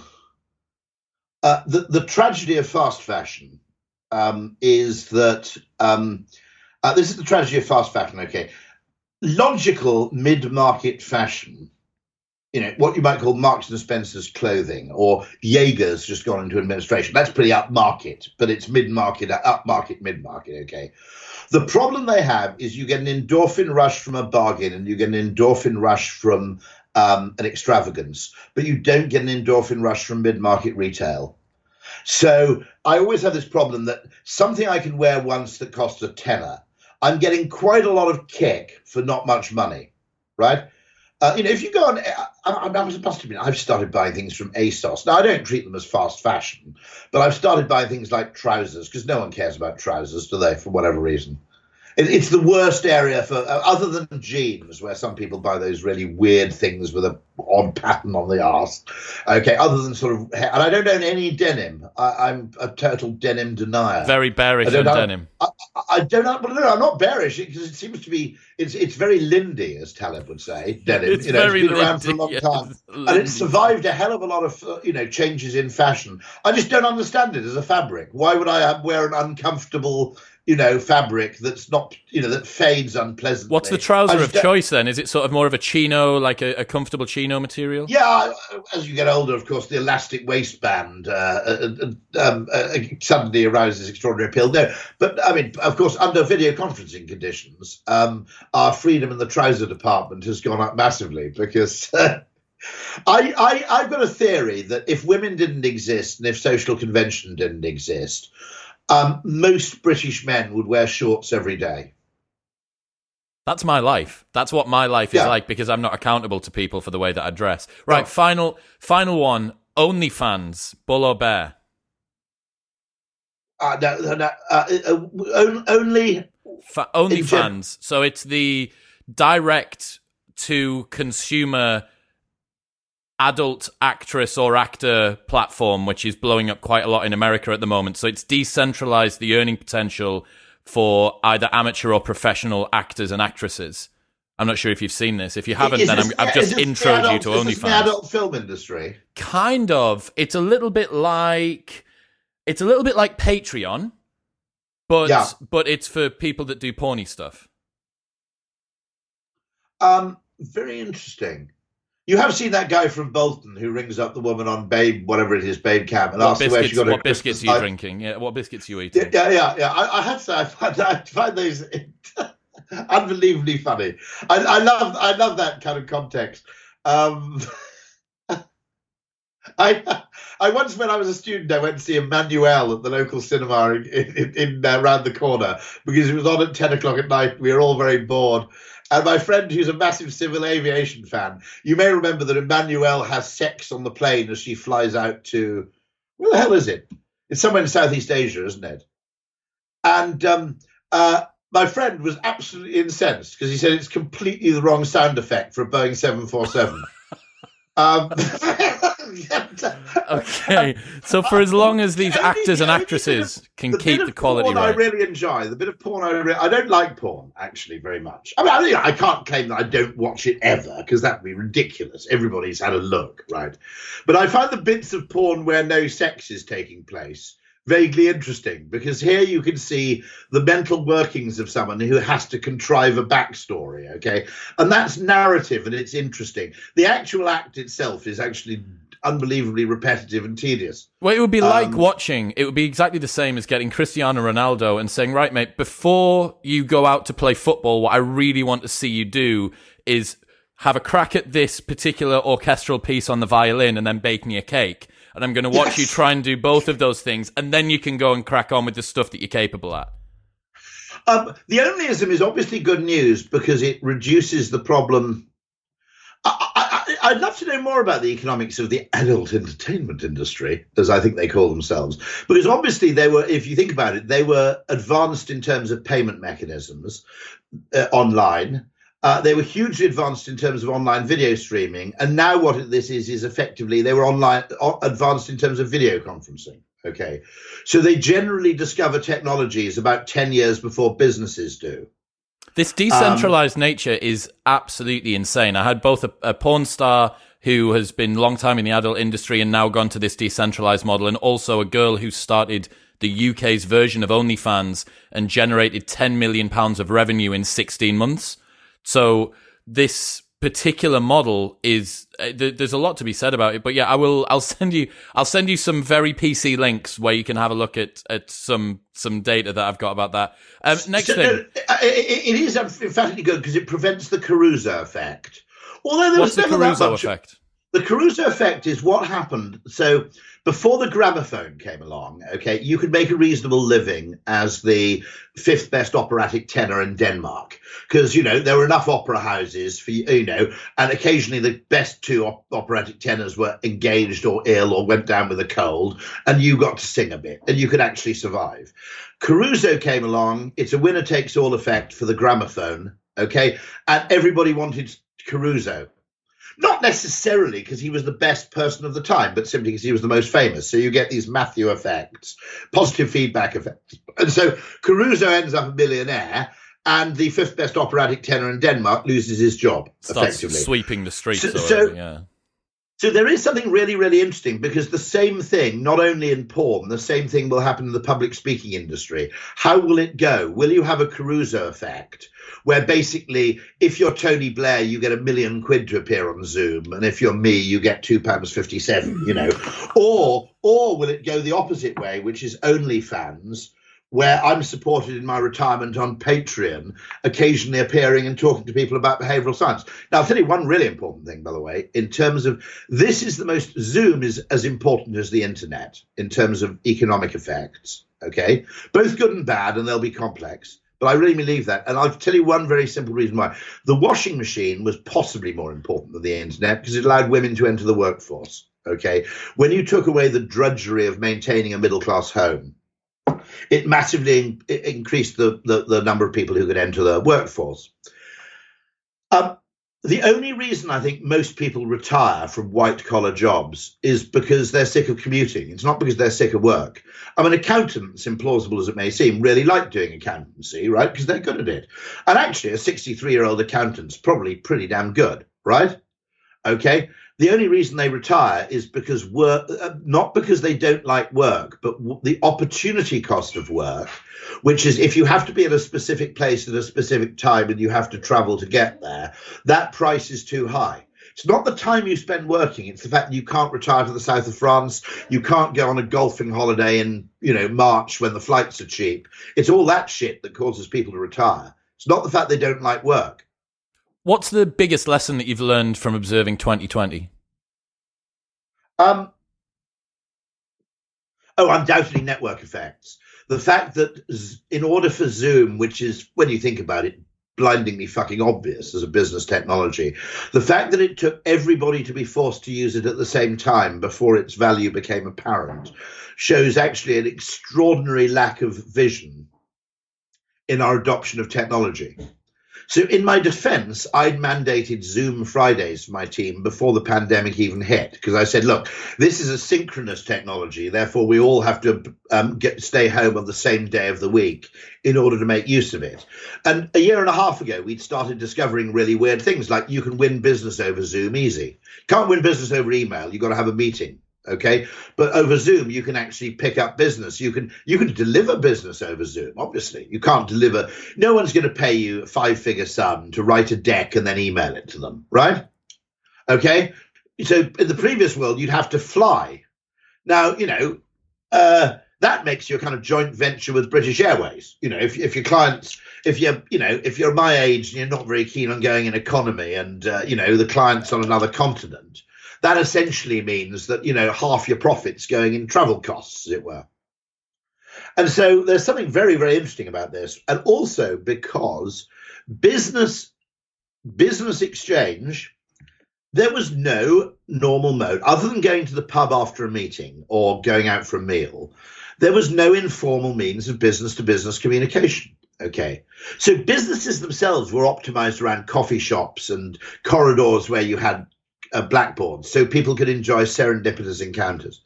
uh, the the tragedy of fast fashion um, is that um, uh, this is the tragedy of fast fashion. Okay, logical mid market fashion, you know, what you might call Marks and Spencer's clothing, or Jaeger's just gone into administration. That's pretty upmarket, but it's mid market, upmarket, mid market. Okay. The problem they have is you get an endorphin rush from a bargain and you get an endorphin rush from um, an extravagance, but you don't get an endorphin rush from mid market retail. So I always have this problem that something I can wear once that costs a tenner, I'm getting quite a lot of kick for not much money, right? Uh, you know, if you go on, I, I, I must admit, I've started buying things from ASOS. Now I don't treat them as fast fashion, but I've started buying things like trousers because no one cares about trousers, do they? For whatever reason, it, it's the worst area for uh, other than jeans, where some people buy those really weird things with a odd pattern on the arse. Okay, other than sort of, and I don't own any denim. I, I'm a total denim denier. Very bearish on denim. I, I don't know, no, I'm not bearish because it seems to be it's it's very Lindy, as Taleb would say. [LAUGHS] Denim, It's you know, very it's been around for a long yes, time, and Lindy. it's survived a hell of a lot of uh, you know changes in fashion. I just don't understand it as a fabric. Why would I wear an uncomfortable you know fabric that's not you know that fades unpleasantly? What's the trouser of choice then? Is it sort of more of a chino, like a, a comfortable chino material? Yeah, as you get older, of course, the elastic waistband uh, uh, uh, um, uh, suddenly arouses extraordinary appeal. No, but I mean, of course, under video conferencing conditions, um, our freedom in the trouser department has gone up massively because. [LAUGHS] I, I, I've got a theory that if women didn't exist and if social convention didn't exist, um, most British men would wear shorts every day. That's my life. That's what my life is Yeah. like because I'm not accountable to people for the way that I dress. Right, No. final final one. OnlyFans, bull or bear? Uh, no, no, uh, uh, on- only Fa- gen- OnlyFans. So it's the direct to consumer adult actress or actor platform, which is blowing up quite a lot in America at the moment. So it's decentralized the earning potential for either amateur or professional actors and actresses. I'm not sure if you've seen this. If you haven't, Is then this- I'm, I've just introed you to is this the adult film industry. Kind of. It's a little bit like it's a little bit like Patreon, but Yeah. but it's for people that do porny stuff. Um, very interesting. You have seen that guy from Bolton who rings up the woman on Babe, whatever it is, Babe Cam, and What asks her where she biscuits? got What biscuits are you drinking? Yeah, what biscuits are you eating? yeah, yeah. yeah. I, I have to say, I find, I find those [LAUGHS] unbelievably funny. I, I love, I love that kind of context. Um, [LAUGHS] I, I once, when I was a student, I went to see Emmanuelle at the local cinema in, in, in uh, round the corner because it was on at ten o'clock at night. We were all very bored. And my friend, who's a massive civil aviation fan, you may remember that Emmanuelle has sex on the plane as she flies out to where the hell is it? It's somewhere in Southeast Asia, isn't it? And um, uh, my friend was absolutely incensed because he said it's completely the wrong sound effect for a Boeing 747. [LAUGHS] um, [LAUGHS] [LAUGHS] Okay, so for as long as these actors and actresses can the keep bit the of quality porn I really enjoy. The bit of porn I re- I don't like porn actually very much. I mean, I, mean, I can't claim that I don't watch it ever because that'd be ridiculous. Everybody's had a look, right? But I find the bits of porn where no sex is taking place vaguely interesting because here you can see the mental workings of someone who has to contrive a backstory, okay? And that's narrative and it's interesting. The actual act itself is actually unbelievably repetitive and tedious. Well, it would be like Um, watching. It would be exactly the same as getting Cristiano Ronaldo and saying, "Right, mate, before you go out to play football, what I really want to see you do is have a crack at this particular orchestral piece on the violin, and then bake me a cake." And I'm going to watch Yes. you try and do both of those things, and then you can go and crack on with the stuff that you're capable at. Um, the onlyism is obviously good news because it reduces the problem. I, I'd love to know more about the economics of the adult entertainment industry, as I think they call themselves, because obviously they were, if you think about it, they were advanced in terms of payment mechanisms uh, online. Uh, they were hugely advanced in terms of online video streaming, and now what this is is effectively they were online advanced in terms of video conferencing. Okay, so they generally discover technologies about ten years before businesses do. This decentralized nature is absolutely insane. I had both a, a porn star who has been long time in the adult industry and now gone to this decentralized model, and also a girl who started the UK's version of OnlyFans and generated 10 million pounds of revenue in 16 months. So this particular model is uh, th- there's a lot to be said about it but yeah i will i'll [LAUGHS] send you i'll send you some very pc links where you can have a look at at some some data that i've got about that. Um, next So, thing. no, it, it is emphatically good because it prevents the Caruso effect. Although there what's was the never that caruso much- effect The Caruso effect is what happened. So before the gramophone came along, okay, you could make a reasonable living as the fifth best operatic tenor in Denmark because you know there were enough opera houses for you know, and occasionally the best two op- operatic tenors were engaged or ill or went down with a cold, and you got to sing a bit and you could actually survive. Caruso came along. It's a winner takes all effect for the gramophone, okay, and everybody wanted Caruso not necessarily because he was the best person of the time, but simply because he was the most famous. So you get these Matthew effects, positive feedback effects. And so Caruso ends up a millionaire, and the fifth best operatic tenor in Denmark loses his job, starts effectively. sweeping the streets So- so- yeah So there is something really, really interesting because the same thing, not only in porn, the same thing will happen in the public speaking industry. How will it go? Will you have a Caruso effect where basically if you're Tony Blair, you get a million quid to appear on Zoom, and if you're me, you get two pounds fifty seven, you know? Or or will it go the opposite way, which is OnlyFans, where I'm supported in my retirement on Patreon, occasionally appearing and talking to people about behavioral science. Now, I'll tell you one really important thing, by the way, in terms of this is the most, Zoom is as important as the internet in terms of economic effects, okay? Both good and bad, and they'll be complex. But I really believe that. And I'll tell you one very simple reason why. The washing machine was possibly more important than the internet because it allowed women to enter the workforce. Okay. When you took away the drudgery of maintaining a middle class home, it massively in, increased the, the, the, number of people who could enter the workforce. Um, the only reason I think most people retire from white collar jobs is because they're sick of commuting. It's not because they're sick of work. I mean, accountants, implausible as it may seem, really like doing accountancy, right? Because they're good at it. And actually, a 63 year old accountant's probably pretty damn good, right? Okay. The only reason they retire is because work, uh, not because they don't like work, but w- the opportunity cost of work, which is if you have to be at a specific place at a specific time and you have to travel to get there, that price is too high. It's not the time you spend working; it's the fact that you can't retire to the south of France, you can't go on a golfing holiday in you know March when the flights are cheap. It's all that shit that causes people to retire. It's not the fact they don't like work. What's the biggest lesson that you've learned from observing 2020? Um, oh, undoubtedly network effects. The fact that in order for Zoom, which is, when you think about it, blindingly fucking obvious as a business technology, the fact that it took everybody to be forced to use it at the same time before its value became apparent shows actually an extraordinary lack of vision in our adoption of technology. So, in my defense, I'd mandated Zoom Fridays for my team before the pandemic even hit because I said, look, this is a synchronous technology. Therefore, we all have to um, get stay home on the same day of the week in order to make use of it. And a year and a half ago, we'd started discovering really weird things like you can win business over Zoom easy. Can't win business over email. You've got to have a meeting okay? But over zoom you can actually pick up business. You can you can deliver business over zoom obviously. You can't deliver no one's going to pay you a five figure sum to write a deck and then email it to them right? Okay? So in the previous world you'd have to fly. Now you know uh, that makes you a kind of joint venture with british airways. You know if, if your clients if you're you know if you're my age and you're not very keen on going in economy and uh, you know the client's on another continent that essentially means that you know half your profits going in travel costs, as it were. And so there's something very, very interesting about this, and also because business business exchange, there was no normal mode other than going to the pub after a meeting or going out for a meal. There was no informal means of business to business communication. Okay. So businesses themselves were optimized around coffee shops and corridors where you had uh, so people could enjoy serendipitous encounters.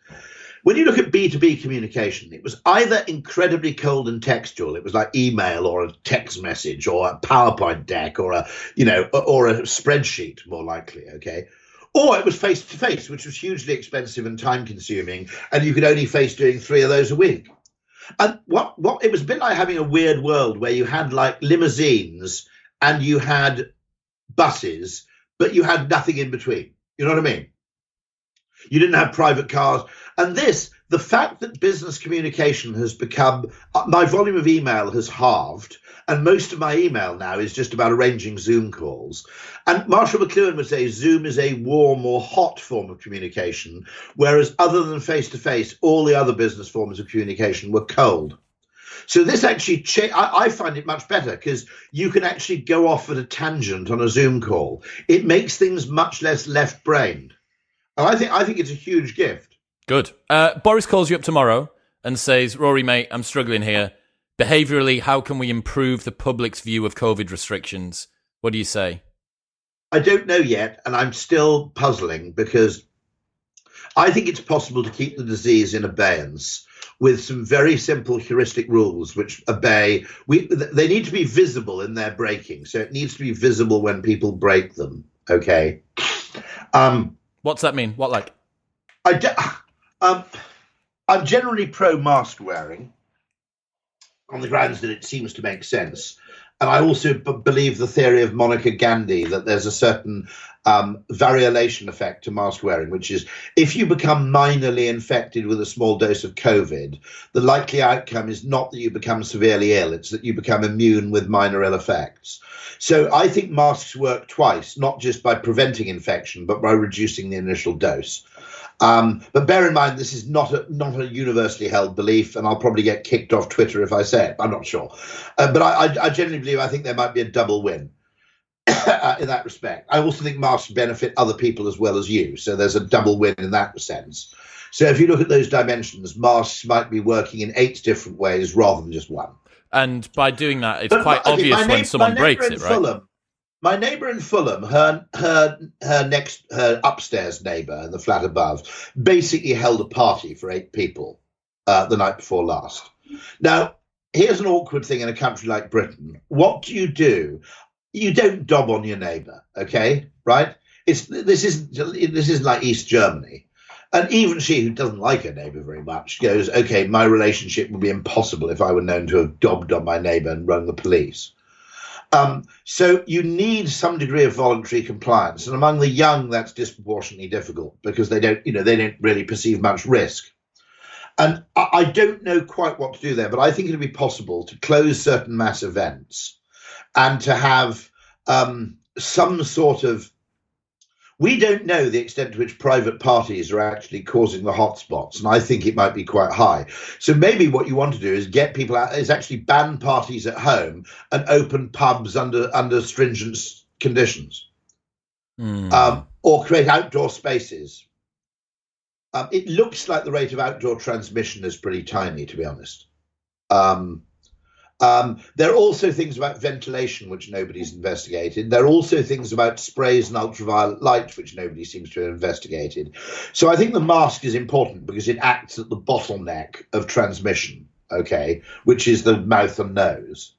When you look at B2B communication, it was either incredibly cold and textual, it was like email or a text message or a PowerPoint deck or a, you know, or a spreadsheet, more likely, okay? Or it was face to face, which was hugely expensive and time consuming, and you could only face doing three of those a week. And what what it was a bit like having a weird world where you had like limousines and you had buses, but you had nothing in between. You know what I mean? You didn't have private cars. And this, the fact that business communication has become, uh, my volume of email has halved, and most of my email now is just about arranging Zoom calls. And Marshall McLuhan would say Zoom is a warm or hot form of communication, whereas other than face to face, all the other business forms of communication were cold. So this actually, cha- I, I find it much better because you can actually go off at a tangent on a Zoom call. It makes things much less left-brained, and I think I think it's a huge gift. Good. Uh, Boris calls you up tomorrow and says, "Rory, mate, I'm struggling here. Behaviorally, how can we improve the public's view of COVID restrictions?" What do you say? I don't know yet, and I'm still puzzling because I think it's possible to keep the disease in abeyance with some very simple heuristic rules which obey. We they need to be visible in their breaking so it needs to be visible when people break them okay? Um what's that mean? What like? I um i'm generally pro mask wearing on the grounds that it seems to make sense. And I also b- believe the theory of Monica Gandhi that there's a certain um, variolation effect to mask wearing, which is if you become minorly infected with a small dose of COVID, the likely outcome is not that you become severely ill, it's that you become immune with minor ill effects. So I think masks work twice, not just by preventing infection, but by reducing the initial dose. Um, but bear in mind, this is not a not a universally held belief, and I'll probably get kicked off Twitter if I say it. I'm not sure, uh, but I, I, I, genuinely believe I think there might be a double win [COUGHS] uh, in that respect. I also think masks benefit other people as well as you, so there's a double win in that sense. So if you look at those dimensions, masks might be working in eight different ways rather than just one. And by doing that, it's but, quite obvious when someone breaks it, right? Fulham, my neighbour in Fulham, her her her next her upstairs neighbour in the flat above, basically held a party for eight people uh, the night before last. Now, here's an awkward thing in a country like Britain. What do you do? You don't dob on your neighbour, okay? Right? It's this isn't this isn't like East Germany. And even she, who doesn't like her neighbour very much, goes, "Okay, my relationship would be impossible if I were known to have dobbed on my neighbour and rung the police." Um, so you need some degree of voluntary compliance, and among the young, that's disproportionately difficult because they don't, you know, they don't really perceive much risk. And I, I don't know quite what to do there, but I think it'd be possible to close certain mass events and to have um, some sort of we don't know the extent to which private parties are actually causing the hotspots, and I think it might be quite high. So maybe what you want to do is get people out, is actually ban parties at home and open pubs under under stringent conditions, mm. um, or create outdoor spaces. Um, it looks like the rate of outdoor transmission is pretty tiny, to be honest. Um, um, there are also things about ventilation which nobody's investigated. There are also things about sprays and ultraviolet light which nobody seems to have investigated. So I think the mask is important because it acts at the bottleneck of transmission, okay, which is the mouth and nose.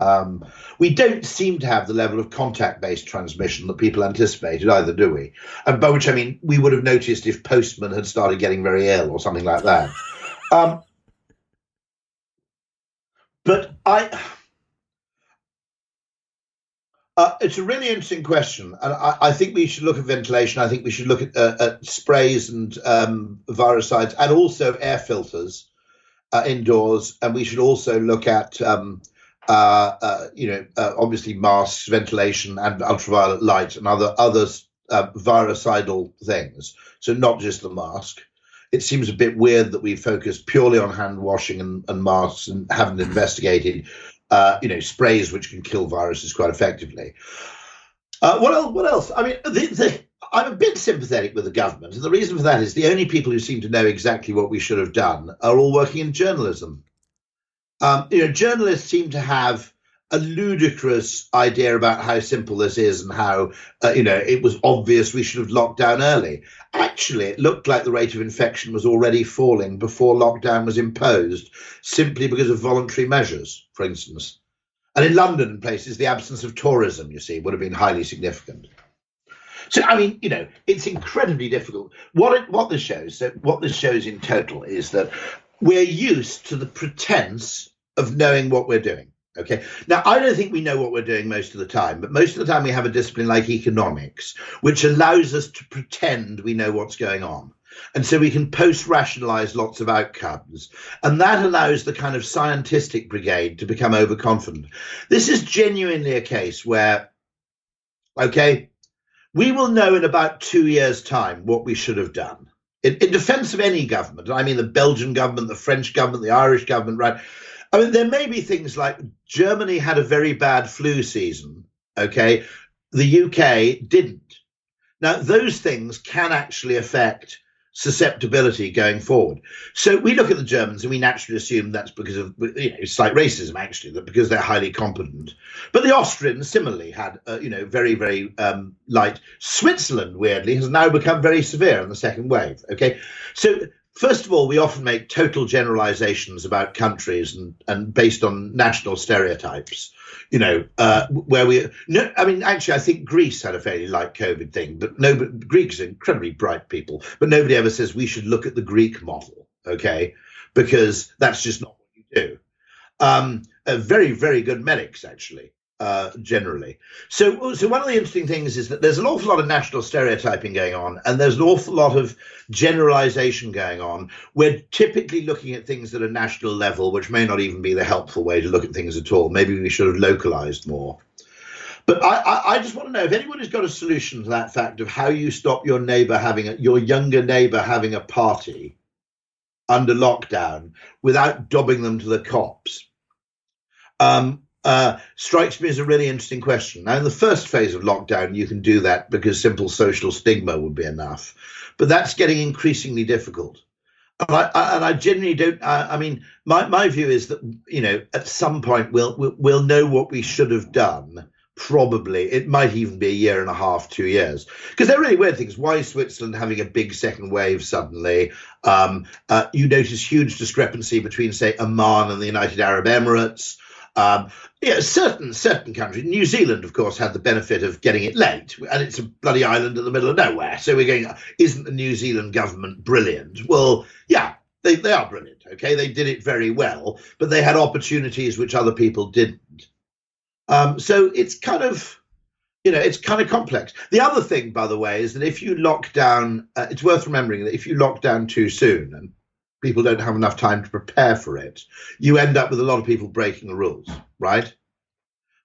Um, we don't seem to have the level of contact based transmission that people anticipated either, do we? And by which I mean, we would have noticed if postmen had started getting very ill or something like that. [LAUGHS] Um, but I, uh, it's a really interesting question, and I, I, think we should look at ventilation. I think we should look at, uh, at sprays and um, virucides, and also air filters uh, indoors. And we should also look at, um, uh, uh, you know, uh, obviously masks, ventilation, and ultraviolet light, and other other virucidal things. So not just the mask it seems a bit weird that we focus purely on hand washing and, and masks and haven't investigated, uh, you know, sprays which can kill viruses quite effectively. Uh, what else? What else? I mean, the, the, I'm a bit sympathetic with the government, and the reason for that is the only people who seem to know exactly what we should have done are all working in journalism. Um, you know, journalists seem to have a ludicrous idea about how simple this is and how uh, you know it was obvious we should have locked down early. Actually, it looked like the rate of infection was already falling before lockdown was imposed, simply because of voluntary measures, for instance. And in London and places, the absence of tourism, you see, would have been highly significant. So, I mean, you know, it's incredibly difficult. What it, what this shows, so what this shows in total is that we're used to the pretense of knowing what we're doing. Okay. Now, I don't think we know what we're doing most of the time, but most of the time we have a discipline like economics, which allows us to pretend we know what's going on. And so we can post rationalize lots of outcomes. And that allows the kind of scientific brigade to become overconfident. This is genuinely a case where, okay, we will know in about two years' time what we should have done. In, in defense of any government, I mean the Belgian government, the French government, the Irish government, right? I mean, there may be things like Germany had a very bad flu season. Okay. The UK didn't. Now, those things can actually affect susceptibility going forward. So we look at the Germans and we naturally assume that's because of you know slight racism actually that because they're highly competent. But the Austrians similarly had uh, you know very very um, light. Switzerland weirdly has now become very severe in the second wave. Okay, so First of all, we often make total generalizations about countries and, and based on national stereotypes. You know, uh, where we no, I mean, actually, I think Greece had a fairly light COVID thing, but no, Greeks are incredibly bright people, but nobody ever says we should look at the Greek model, okay? Because that's just not what you do. Um, very, very good medics, actually. Uh, generally. So, so one of the interesting things is that there's an awful lot of national stereotyping going on, and there's an awful lot of generalization going on. We're typically looking at things at a national level, which may not even be the helpful way to look at things at all. Maybe we should have localized more. But I, I, I just want to know if anyone has got a solution to that fact of how you stop your neighbor having a, your younger neighbor having a party under lockdown without dobbing them to the cops. Um, uh, strikes me as a really interesting question. Now, in the first phase of lockdown, you can do that because simple social stigma would be enough, but that's getting increasingly difficult. And I, I and I genuinely don't. I, I, mean, my, my view is that you know at some point we'll, we'll we'll know what we should have done. Probably it might even be a year and a half, two years, because they're really weird things. Why Switzerland having a big second wave suddenly? Um, uh, you notice huge discrepancy between, say, Oman and the United Arab Emirates. Um, yeah, certain certain countries. New Zealand, of course, had the benefit of getting it late, and it's a bloody island in the middle of nowhere. So we're going, isn't the New Zealand government brilliant? Well, yeah, they, they are brilliant. Okay, they did it very well, but they had opportunities which other people didn't. Um, so it's kind of, you know, it's kind of complex. The other thing, by the way, is that if you lock down, uh, it's worth remembering that if you lock down too soon, and people don't have enough time to prepare for it, you end up with a lot of people breaking the rules, right?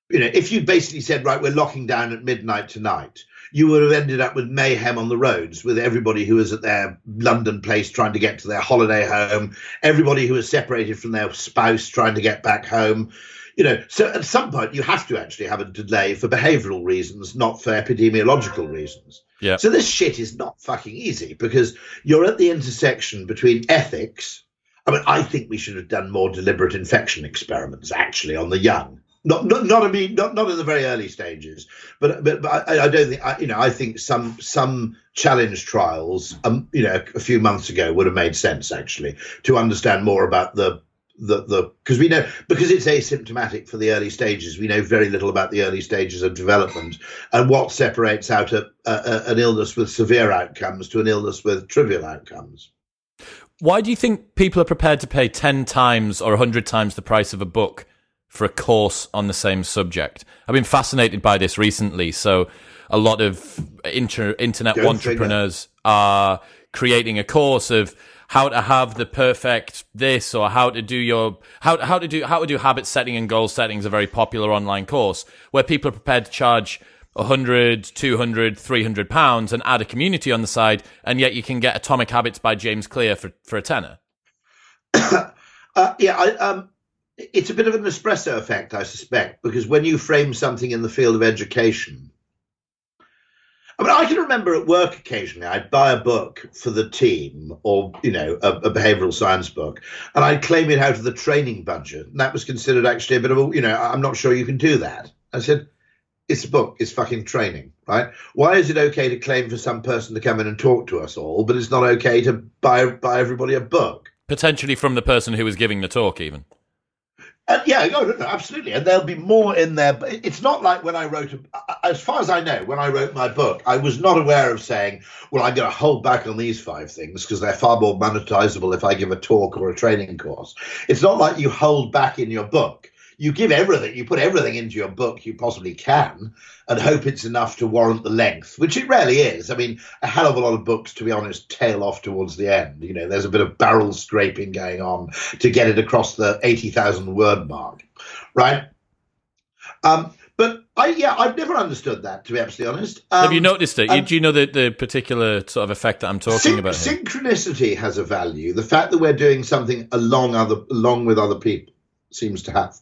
You know, if you basically said, right, we're locking down at midnight tonight, you would have ended up with mayhem on the roads with everybody who was at their London place trying to get to their holiday home, everybody who was separated from their spouse trying to get back home. You know, so at some point you have to actually have a delay for behavioral reasons, not for epidemiological reasons. Yeah. So this shit is not fucking easy because you're at the intersection between ethics. I mean, I think we should have done more deliberate infection experiments actually on the young. Not, not, not I mean, not, not in the very early stages, but, but, but I, I don't think, I, you know, I think some, some challenge trials, um, you know, a few months ago would have made sense actually to understand more about the, the the because we know because it's asymptomatic for the early stages we know very little about the early stages of development. And what separates out a, a, an illness with severe outcomes to an illness with trivial outcomes. Why do you think people are prepared to pay 10 times or 100 times the price of a book for a course on the same subject? I've been fascinated by this recently so a lot of inter- internet Don't entrepreneurs are creating a course of how to have the perfect this or how to do your how how to do how to do habit setting and goal setting is a very popular online course where people are prepared to charge 100 200 300 pounds and add a community on the side and yet you can get atomic habits by james clear for for a tenner. [COUGHS] Uh, yeah I, um, it's a bit of an espresso effect i suspect because when you frame something in the field of education I mean, I can remember at work occasionally I'd buy a book for the team or, you know, a, a, behavioral science book, and I'd claim it out of the training budget. And that was considered actually a bit of a, you know, I'm not sure you can do that. I said, it's a book, it's fucking training, right? Why is it okay to claim for some person to come in and talk to us all, but it's not okay to buy buy everybody a book? Potentially from the person who was giving the talk, even. Uh, yeah, no, no, no, absolutely. And there'll be more in there. But it's not like when I wrote, as far as I know, when I wrote my book, I was not aware of saying, well, I'm going to hold back on these five things because they're far more monetizable if I give a talk or a training course. It's not like you hold back in your book you give everything, you put everything into your book you possibly can, and hope it's enough to warrant the length, which it rarely is. I mean, a hell of a lot of books, to be honest, tail off towards the end. You know, there's a bit of barrel scraping going on to get it across the 80,000 word mark, right? Um, but I, yeah, I've never understood that, to be absolutely honest. Um, Have you noticed it? Um, Do you know the, the particular sort of effect that I'm talking syn- about? Here? Synchronicity has a value. The fact that we're doing something along other, along with other people seems to have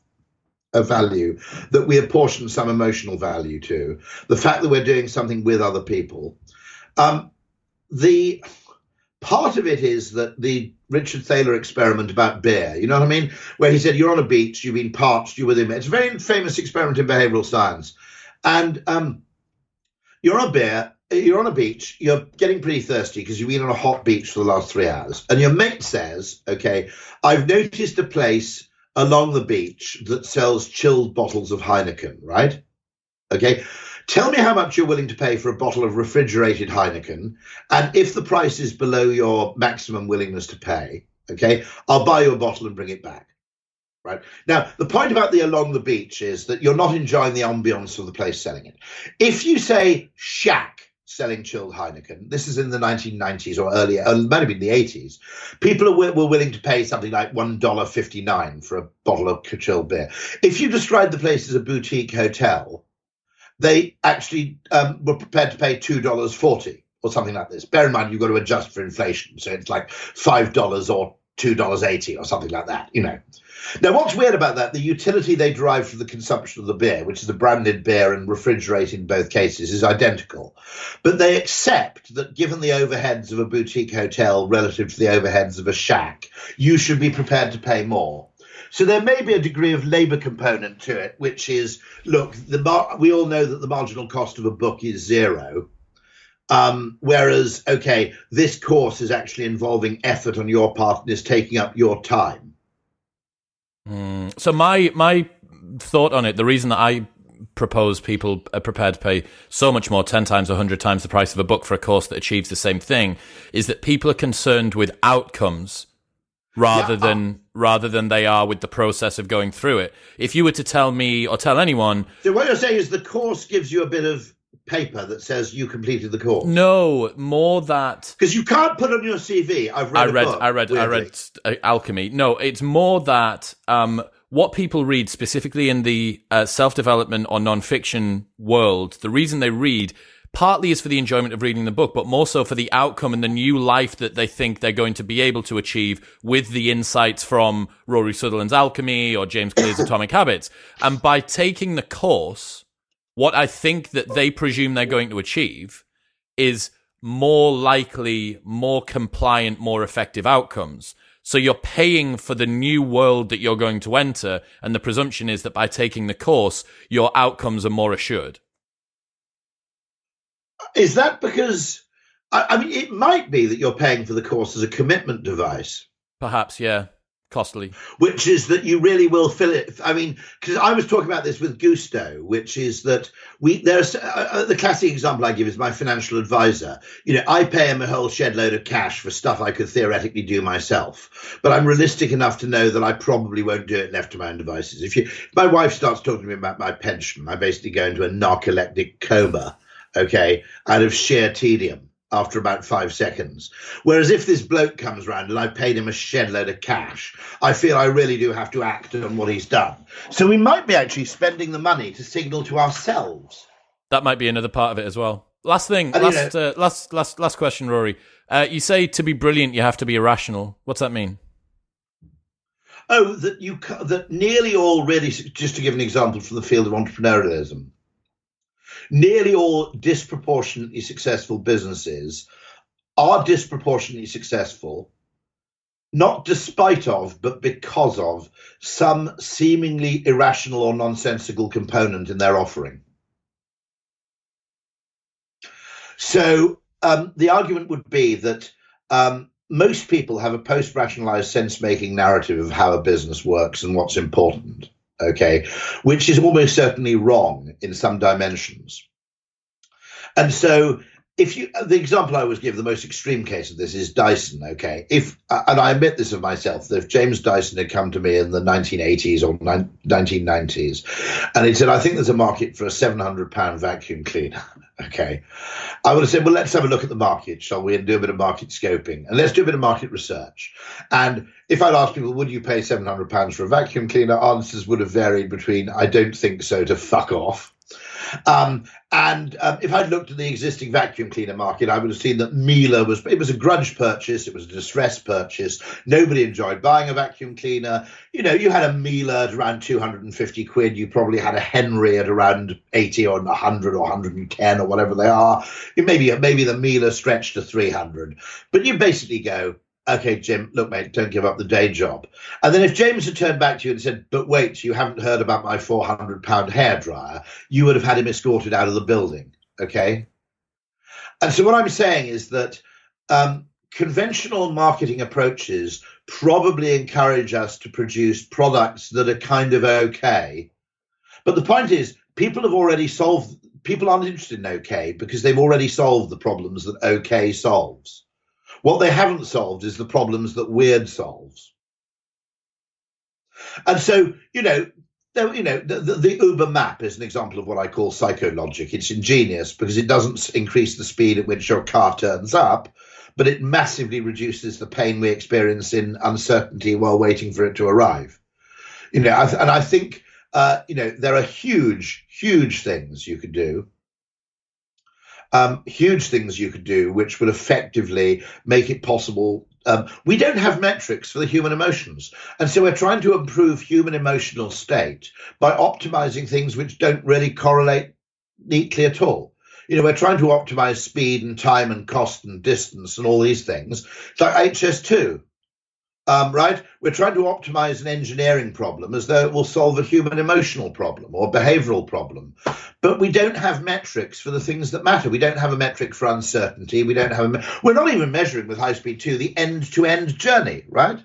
a value that we apportion some emotional value to. The fact that we're doing something with other people. Um, the part of it is that the Richard Thaler experiment about beer, you know what I mean? Where he said, You're on a beach, you've been parched, you're with him. It's a very famous experiment in behavioral science. And um, you're on a beer, you're on a beach, you're getting pretty thirsty because you've been on a hot beach for the last three hours. And your mate says, Okay, I've noticed a place along the beach that sells chilled bottles of Heineken, right? Okay. Tell me how much you're willing to pay for a bottle of refrigerated Heineken. And if the price is below your maximum willingness to pay, okay, I'll buy you a bottle and bring it back. Right now, the point about the along the beach is that you're not enjoying the ambience of the place selling it. If you say shack selling chilled Heineken, this is in the 1990s or earlier, or it might have been the 80s. People are, were willing to pay something like one dollar fifty nine for a bottle of chilled beer. If you describe the place as a boutique hotel, they actually um, were prepared to pay two dollars forty or something like this. Bear in mind, you've got to adjust for inflation, so it's like five dollars or two dollars eighty or something like that. You know. Now, what's weird about that, the utility they derive from the consumption of the beer, which is a branded beer and refrigerated in both cases, is identical. But they accept that given the overheads of a boutique hotel relative to the overheads of a shack, you should be prepared to pay more. So there may be a degree of labour component to it, which is look, the mar- we all know that the marginal cost of a book is zero. Um, whereas, okay, this course is actually involving effort on your part and is taking up your time. Mm. So my my thought on it, the reason that I propose people are prepared to pay so much more, 10 times, 100 times the price of a book for a course that achieves the same thing, is that people are concerned with outcomes rather yeah, than rather than they are with the process of going through it. If you were to tell me or tell anyone, so what you're saying is the course gives you a bit of paper that says you completed the course. No, more that because you can't put on your CV. I've read. I read. Book, I read. Weirdly. I read uh, Alchemy. No, it's more that um, what people read specifically in the uh, self development or non fiction world. The reason they read partly is for the enjoyment of reading the book, but more so for the outcome and the new life that they think they're going to be able to achieve with the insights from Rory Sutherland's Alchemy or James Clear's [COUGHS] Atomic Habits. And by taking the course, what I think that they presume they're going to achieve is more likely, more compliant, more effective outcomes. So you're paying for the new world that you're going to enter. And the presumption is that by taking the course, your outcomes are more assured. Is that because I, I mean it might be that you're paying for the course as a commitment device? Perhaps, yeah costly. Which is that you really will fill it. I mean, because I was talking about this with Gusto, which is that we there's uh, uh, the classic example I give is my financial advisor. You know, I pay him a whole shed load of cash for stuff I could theoretically do myself, but I'm realistic enough to know that I probably won't do it left to my own devices. If you, if my wife starts talking to me about my pension, I basically go into a narcoleptic coma. Okay, out of sheer tedium after about five seconds. Whereas if this bloke comes round and I've paid him a shed load of cash, I feel I really do have to act on what he's done. So we might be actually spending the money to signal to ourselves. That might be another part of it as well. Last thing, and, last, you know, uh, last, last, last question, Rory. Uh, you say to be brilliant, you have to be irrational. What's that mean? Oh, that you that nearly all really. Just to give an example from the field of entrepreneurialism, nearly all disproportionately successful businesses are disproportionately successful not despite of, but because of some seemingly irrational or nonsensical component in their offering. So um, the argument would be that um, most people have a post rationalized sense making narrative of how a business works and what's important okay, which is almost certainly wrong in some dimensions. And so, if you, the example I always give, the most extreme case of this is Dyson. Okay, if uh, and I admit this of myself, that if James Dyson had come to me in the 1980s or 1990s, and he said, "I think there's a market for a 700 pound vacuum cleaner," [LAUGHS] okay, I would have said, "Well, let's have a look at the market, shall we, and do a bit of market scoping, and let's do a bit of market research." And if I'd asked people, would you pay seven hundred pounds for a vacuum cleaner? Answers would have varied between I don't think so to fuck off. Um, and um, if I'd looked at the existing vacuum cleaner market, I would have seen that Miele was it was a grudge purchase, it was a distress purchase. Nobody enjoyed buying a vacuum cleaner. You know, you had a Miele at around 250 quid, you probably had a Henry at around 80 or 100 or 110 or whatever they are. Maybe maybe the Miele stretched to 300. But you basically go, okay, Jim, look, mate, don't give up the day job. And then if James had turned back to you and said, but wait, you haven't heard about my 400 pound hairdryer, you would have had him escorted out of the building. Okay. And so what I'm saying is that um, conventional marketing approaches probably encourage us to produce products that are kind of okay. But the point is, people have already solved, people aren't interested in okay because they've already solved the problems that okay solves. What they haven't solved is the problems that Weird solves. And so, you know, you know, the, the, the, Uber map is an example of what I call psychologic. It's ingenious because it doesn't increase the speed at which your car turns up, but it massively reduces the pain we experience in uncertainty while waiting for it to arrive. You know, and I think, uh, you know, there are huge, huge things you could do um, huge things you could do which would effectively make it possible. Um, we don't have metrics for the human emotions. And so we're trying to improve human emotional state by optimizing things which don't really correlate neatly at all. You know, we're trying to optimize speed and time and cost and distance and all these things. It's like HS2 um, right? We're trying to optimize an engineering problem as though it will solve a human emotional problem or behavioral problem. But we don't have metrics for the things that matter. We don't have a metric for uncertainty. We don't have a, we're not even measuring with high speed 2 the end to end journey, right?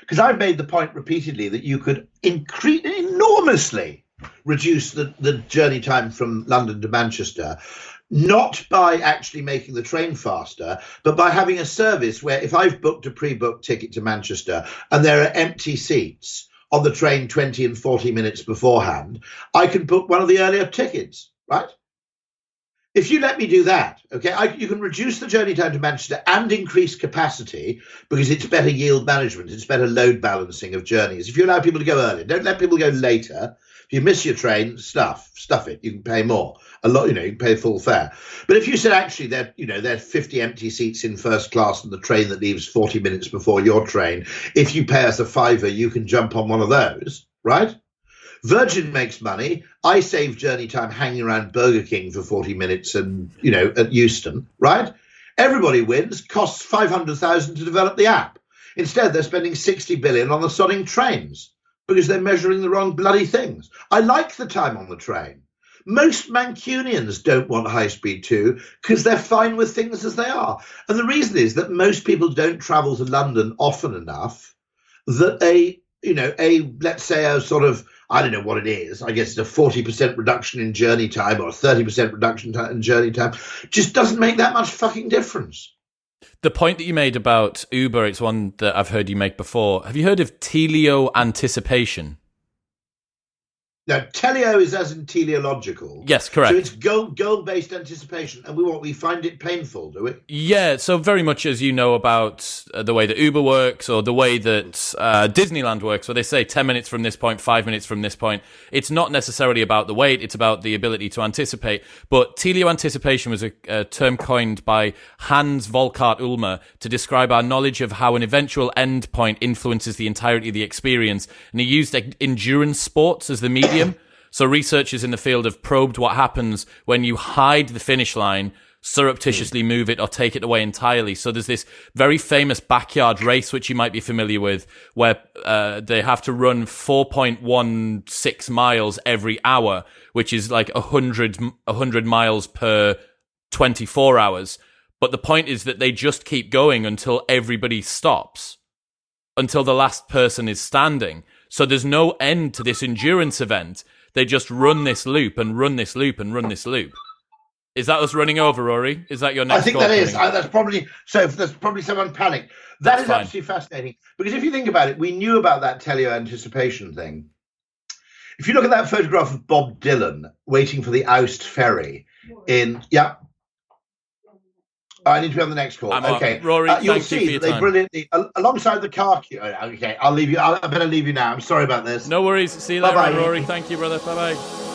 Because I've made the point repeatedly that you could increase enormously reduce the, the journey time from London to Manchester not by actually making the train faster, but by having a service where if I've booked a pre booked ticket to Manchester and there are empty seats on the train 20 and 40 minutes beforehand, I can book one of the earlier tickets, right? If you let me do that, okay, I, you can reduce the journey time to Manchester and increase capacity because it's better yield management, it's better load balancing of journeys. If you allow people to go early, don't let people go later. If you miss your train, stuff, stuff it. You can pay more a lot, you know, you pay full fare. But if you said actually there, you know, there are 50 empty seats in first class on the train that leaves 40 minutes before your train, if you pay us a fiver, you can jump on one of those, right? Virgin makes money. I save journey time hanging around Burger King for 40 minutes and, you know, at Euston, right? Everybody wins, costs 500,000 to develop the app. Instead, they're spending 60 billion on the sodding trains because they're measuring the wrong bloody things. I like the time on the train. Most Mancunians don't want high speed 2 because they're fine with things as they are. And the reason is that most people don't travel to London often enough that a, you know, a, let's say a sort of, I don't know what it is. I guess it's a 40% reduction in journey time or a 30% reduction in journey time just doesn't make that much fucking difference. The point that you made about Uber, it's one that I've heard you make before. Have you heard of teleo anticipation? Now, teleo is as in teleological. Yes, correct. So it's goal goal based anticipation, and we what we find it painful, do we? Yeah. So very much as you know about uh, the way that Uber works or the way that uh, Disneyland works, where they say ten minutes from this point, five minutes from this point. It's not necessarily about the wait; it's about the ability to anticipate. But teleo anticipation was a, a term coined by Hans Volkhart Ulmer to describe our knowledge of how an eventual end point influences the entirety of the experience, and he used endurance sports as the so researchers in the field have probed what happens when you hide the finish line, surreptitiously move it or take it away entirely. So there's this very famous backyard race, which you might be familiar with, where uh, they have to run 4.16 miles every hour, which is like 100, 100 miles per 24 hours. But the point is that they just keep going until everybody stops, until the last person is standing. So there's no end to this endurance event. They just run this loop and run this loop and run this loop. Is that us running over, Rory? Is that your next? I think that is. I, that's probably so. There's probably someone panicked. That that's is fine. absolutely fascinating because if you think about it, we knew about that teleo anticipation thing. If you look at that photograph of Bob Dylan waiting for the oust ferry in yeah, I need to be on the next call. I'm okay, on. Rory, uh, you'll see you that they time. brilliantly alongside the car queue. Okay, I'll leave you. I better leave you now. I'm sorry about this. No worries. See you later, Rory. Thank you, brother. Bye bye.